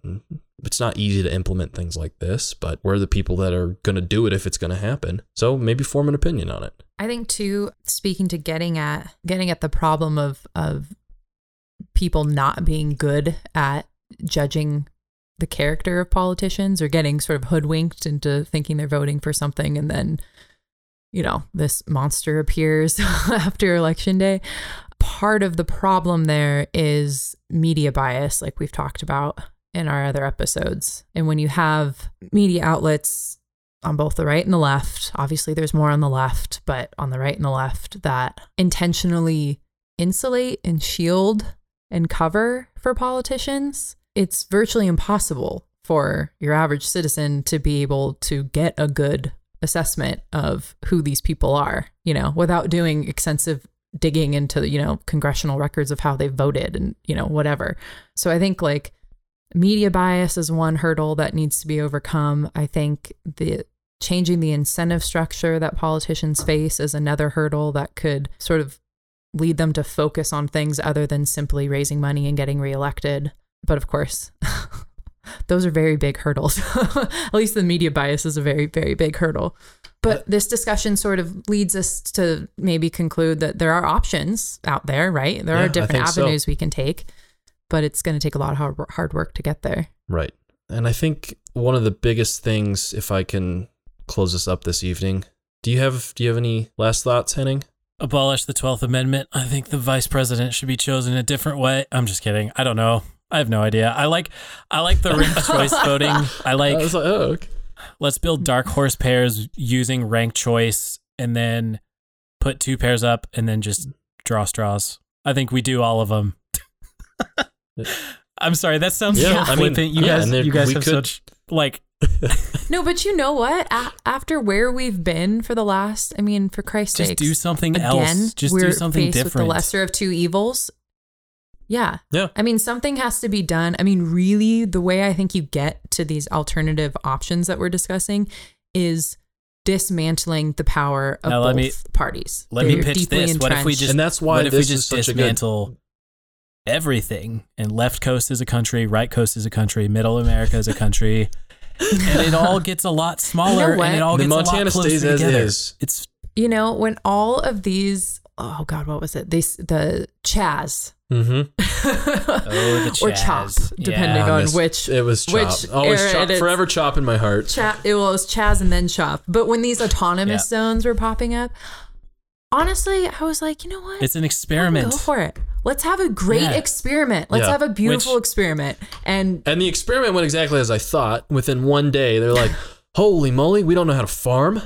Speaker 3: It's not easy to implement things like this, but we're the people that are going to do it if it's going to happen. So maybe form an opinion on it.
Speaker 1: I think too, speaking to getting at getting at the problem of of people not being good at judging the character of politicians or getting sort of hoodwinked into thinking they're voting for something and then you know this monster appears after election day part of the problem there is media bias like we've talked about in our other episodes and when you have media outlets on both the right and the left. Obviously, there's more on the left, but on the right and the left that intentionally insulate and shield and cover for politicians. It's virtually impossible for your average citizen to be able to get a good assessment of who these people are, you know, without doing extensive digging into, you know, congressional records of how they voted and, you know, whatever. So I think like media bias is one hurdle that needs to be overcome. I think the changing the incentive structure that politicians face is another hurdle that could sort of lead them to focus on things other than simply raising money and getting reelected. But of course, those are very big hurdles. At least the media bias is a very, very big hurdle. But this discussion sort of leads us to maybe conclude that there are options out there, right? There
Speaker 3: Yeah,
Speaker 1: are different
Speaker 3: think so.
Speaker 1: avenues we can take, but it's going to take a lot of hard, hard work to get there.
Speaker 3: Right. And I think one of the biggest things, if I can close this up this evening, do you have do you have any last thoughts, Henning?
Speaker 2: Abolish the 12th Amendment. I think the vice president should be chosen a different way. I'm just kidding. I don't know. I have no idea. I like I like the ranked choice voting. I like
Speaker 3: I was like, oh, okay.
Speaker 2: let's build dark horse pairs using ranked choice and then put two pairs up and then just draw straws. I think we do all of them. I'm sorry, that sounds
Speaker 3: Yeah,
Speaker 2: so
Speaker 3: I mean,
Speaker 2: you
Speaker 3: yeah,
Speaker 2: guys, you guys have
Speaker 3: could-
Speaker 2: such like
Speaker 1: No, but you know what? A- after where we've been for the last, I mean, for Christ's sake,
Speaker 2: just
Speaker 1: sake,
Speaker 2: do something
Speaker 1: again,
Speaker 2: else. Just
Speaker 1: we're
Speaker 2: do something
Speaker 1: faced with
Speaker 2: different.
Speaker 1: the lesser of two evils. Yeah.
Speaker 3: Yeah.
Speaker 1: I mean, something has to be done. I mean, really, the way I think you get to these alternative options that we're discussing is dismantling the power of
Speaker 2: Now,
Speaker 1: both
Speaker 2: let me-
Speaker 1: parties.
Speaker 2: let me
Speaker 1: They're
Speaker 2: pitch
Speaker 1: deeply
Speaker 2: this. What if we just-
Speaker 3: and that's why
Speaker 2: what if
Speaker 3: this
Speaker 2: we
Speaker 3: is
Speaker 2: just
Speaker 3: such a good
Speaker 2: dismantle everything and left coast is a country, right coast is a country, middle America is a country, and it all gets a lot smaller
Speaker 1: what?
Speaker 2: and it all
Speaker 3: The
Speaker 2: gets a
Speaker 3: Montana
Speaker 2: lot closer
Speaker 3: stays as
Speaker 2: together.
Speaker 3: is.
Speaker 2: It's
Speaker 1: you know, when all of these, oh God, what was it? These, the Chaz,
Speaker 3: Mm-hmm.
Speaker 2: Oh, the
Speaker 1: or chop, depending
Speaker 2: Yeah.
Speaker 1: On
Speaker 3: missed-
Speaker 1: which
Speaker 3: It was chop.
Speaker 1: which
Speaker 3: Always
Speaker 1: era
Speaker 3: chop. Forever chop in my heart.
Speaker 1: Cha- it was Chaz and then Chop. But when these autonomous
Speaker 2: Yeah.
Speaker 1: zones were popping up, honestly, I was like, you know what?
Speaker 2: It's an experiment.
Speaker 1: Go for it. Let's have a great
Speaker 2: Yeah.
Speaker 1: experiment. Let's
Speaker 3: Yeah.
Speaker 1: have a beautiful
Speaker 2: Which-
Speaker 1: experiment. And
Speaker 3: And the experiment went exactly as I thought. Within one day, they're like, "Holy moly, we don't know how to farm.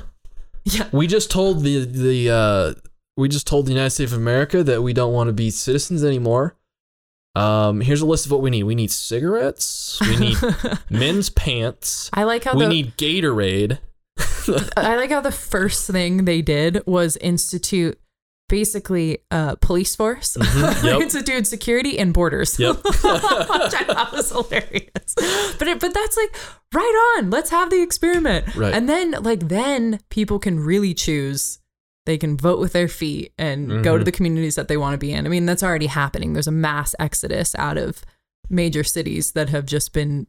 Speaker 1: yeah,
Speaker 3: We just told the the uh, we just told the United States of America that we don't want to be citizens anymore. Um, here's a list of what we need. We need cigarettes. We need men's pants.
Speaker 1: I like how
Speaker 3: We
Speaker 1: the
Speaker 3: need Gatorade.
Speaker 1: I like how the first thing they did was institute basically a police force,
Speaker 3: Mhm, yep.
Speaker 1: institute security and borders.
Speaker 3: Yep.
Speaker 1: Which I thought was hilarious. But it, but that's like right on. Let's have the experiment.
Speaker 3: Right.
Speaker 1: And then like then people can really choose. They can vote with their feet and go to
Speaker 3: Mhm.
Speaker 1: the communities that they want to be in. I mean, that's already happening. There's a mass exodus out of major cities that have just been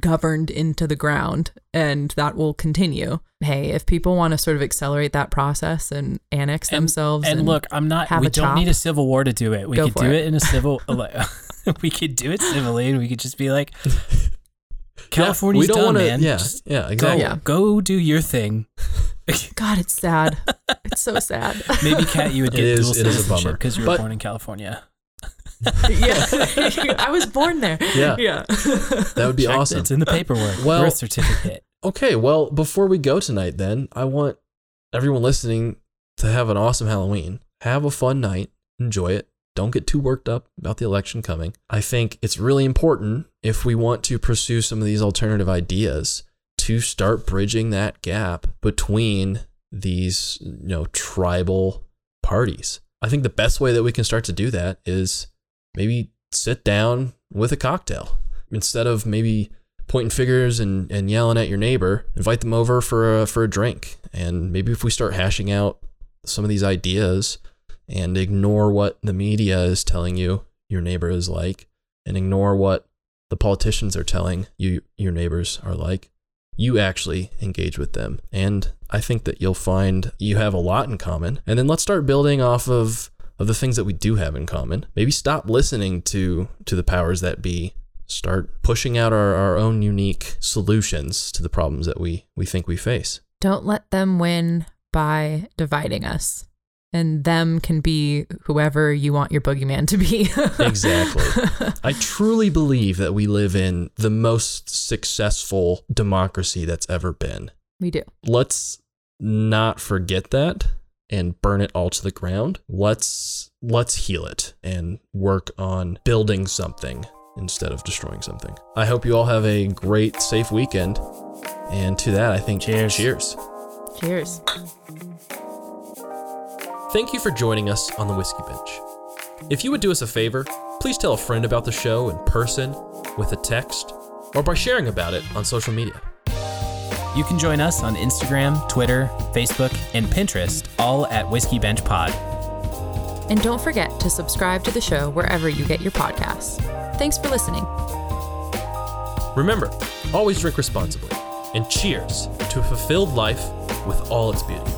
Speaker 1: governed into the ground and that will continue. Hey, if people want to sort of accelerate that process and annex
Speaker 2: And-
Speaker 1: themselves
Speaker 2: And look, I'm not.
Speaker 1: have
Speaker 2: We don't
Speaker 1: chop.
Speaker 2: need a civil war to do it. We could do
Speaker 1: it.
Speaker 2: it. in a civil. we could do it civilly, and we could just be like,
Speaker 3: Yeah,
Speaker 2: California's
Speaker 3: we don't
Speaker 2: done,
Speaker 3: wanna-
Speaker 2: man.
Speaker 3: Yeah,
Speaker 2: Just
Speaker 3: yeah,
Speaker 2: go,
Speaker 3: exactly.
Speaker 1: Yeah.
Speaker 2: go do your thing.
Speaker 1: God, it's sad. it's so sad.
Speaker 2: Maybe Kat, you would get
Speaker 3: is-
Speaker 2: dual
Speaker 3: it is a
Speaker 2: citizenship because you were
Speaker 3: But-
Speaker 2: born in California.
Speaker 1: yeah. I was born there.
Speaker 3: Yeah.
Speaker 1: Yeah.
Speaker 3: That would be
Speaker 2: Check-
Speaker 3: awesome.
Speaker 2: It's in the uh, paperwork.
Speaker 3: Well-
Speaker 2: birth certificate.
Speaker 3: Okay, well, before we go tonight, then, I want everyone listening to have an awesome Halloween. Have a fun night. Enjoy it. Don't get too worked up about the election coming. I think it's really important if we want to pursue some of these alternative ideas to start bridging that gap between these, you know, tribal parties. I think the best way that we can start to do that is maybe sit down with a cocktail instead of maybe pointing fingers and, and yelling at your neighbor, invite them over for a, for a drink. And maybe if we start hashing out some of these ideas and ignore what the media is telling you your neighbor is like and ignore what the politicians are telling you your neighbors are like, you actually engage with them. And I think that you'll find you have a lot in common. And then let's start building off of of the things that we do have in common. Maybe stop listening to to the powers that be start pushing out our, our own unique solutions to the problems that we, we think we face.
Speaker 1: Don't let them win by dividing us. And them can be whoever you want your boogeyman to be.
Speaker 3: Exactly. I truly believe that we live in the most successful democracy that's ever been.
Speaker 1: we do.
Speaker 3: Let's not forget that and burn it all to the ground. Let's let's heal it and work on building something instead of destroying something. I hope you all have a great safe weekend. And to that, I think
Speaker 2: Cheers.
Speaker 3: Cheers.
Speaker 1: Cheers.
Speaker 3: Thank you for joining us on the Whiskey Bench. If you would do us a favor, please tell a friend about the show in person, with a text, or by sharing about it on social media.
Speaker 2: You can join us on Instagram, Twitter, Facebook, and Pinterest, all at Whiskey Bench Pod.
Speaker 1: And don't forget to subscribe to the show wherever you get your podcasts. Thanks for listening.
Speaker 3: Remember, always drink responsibly, and cheers to a fulfilled life with all its beauty.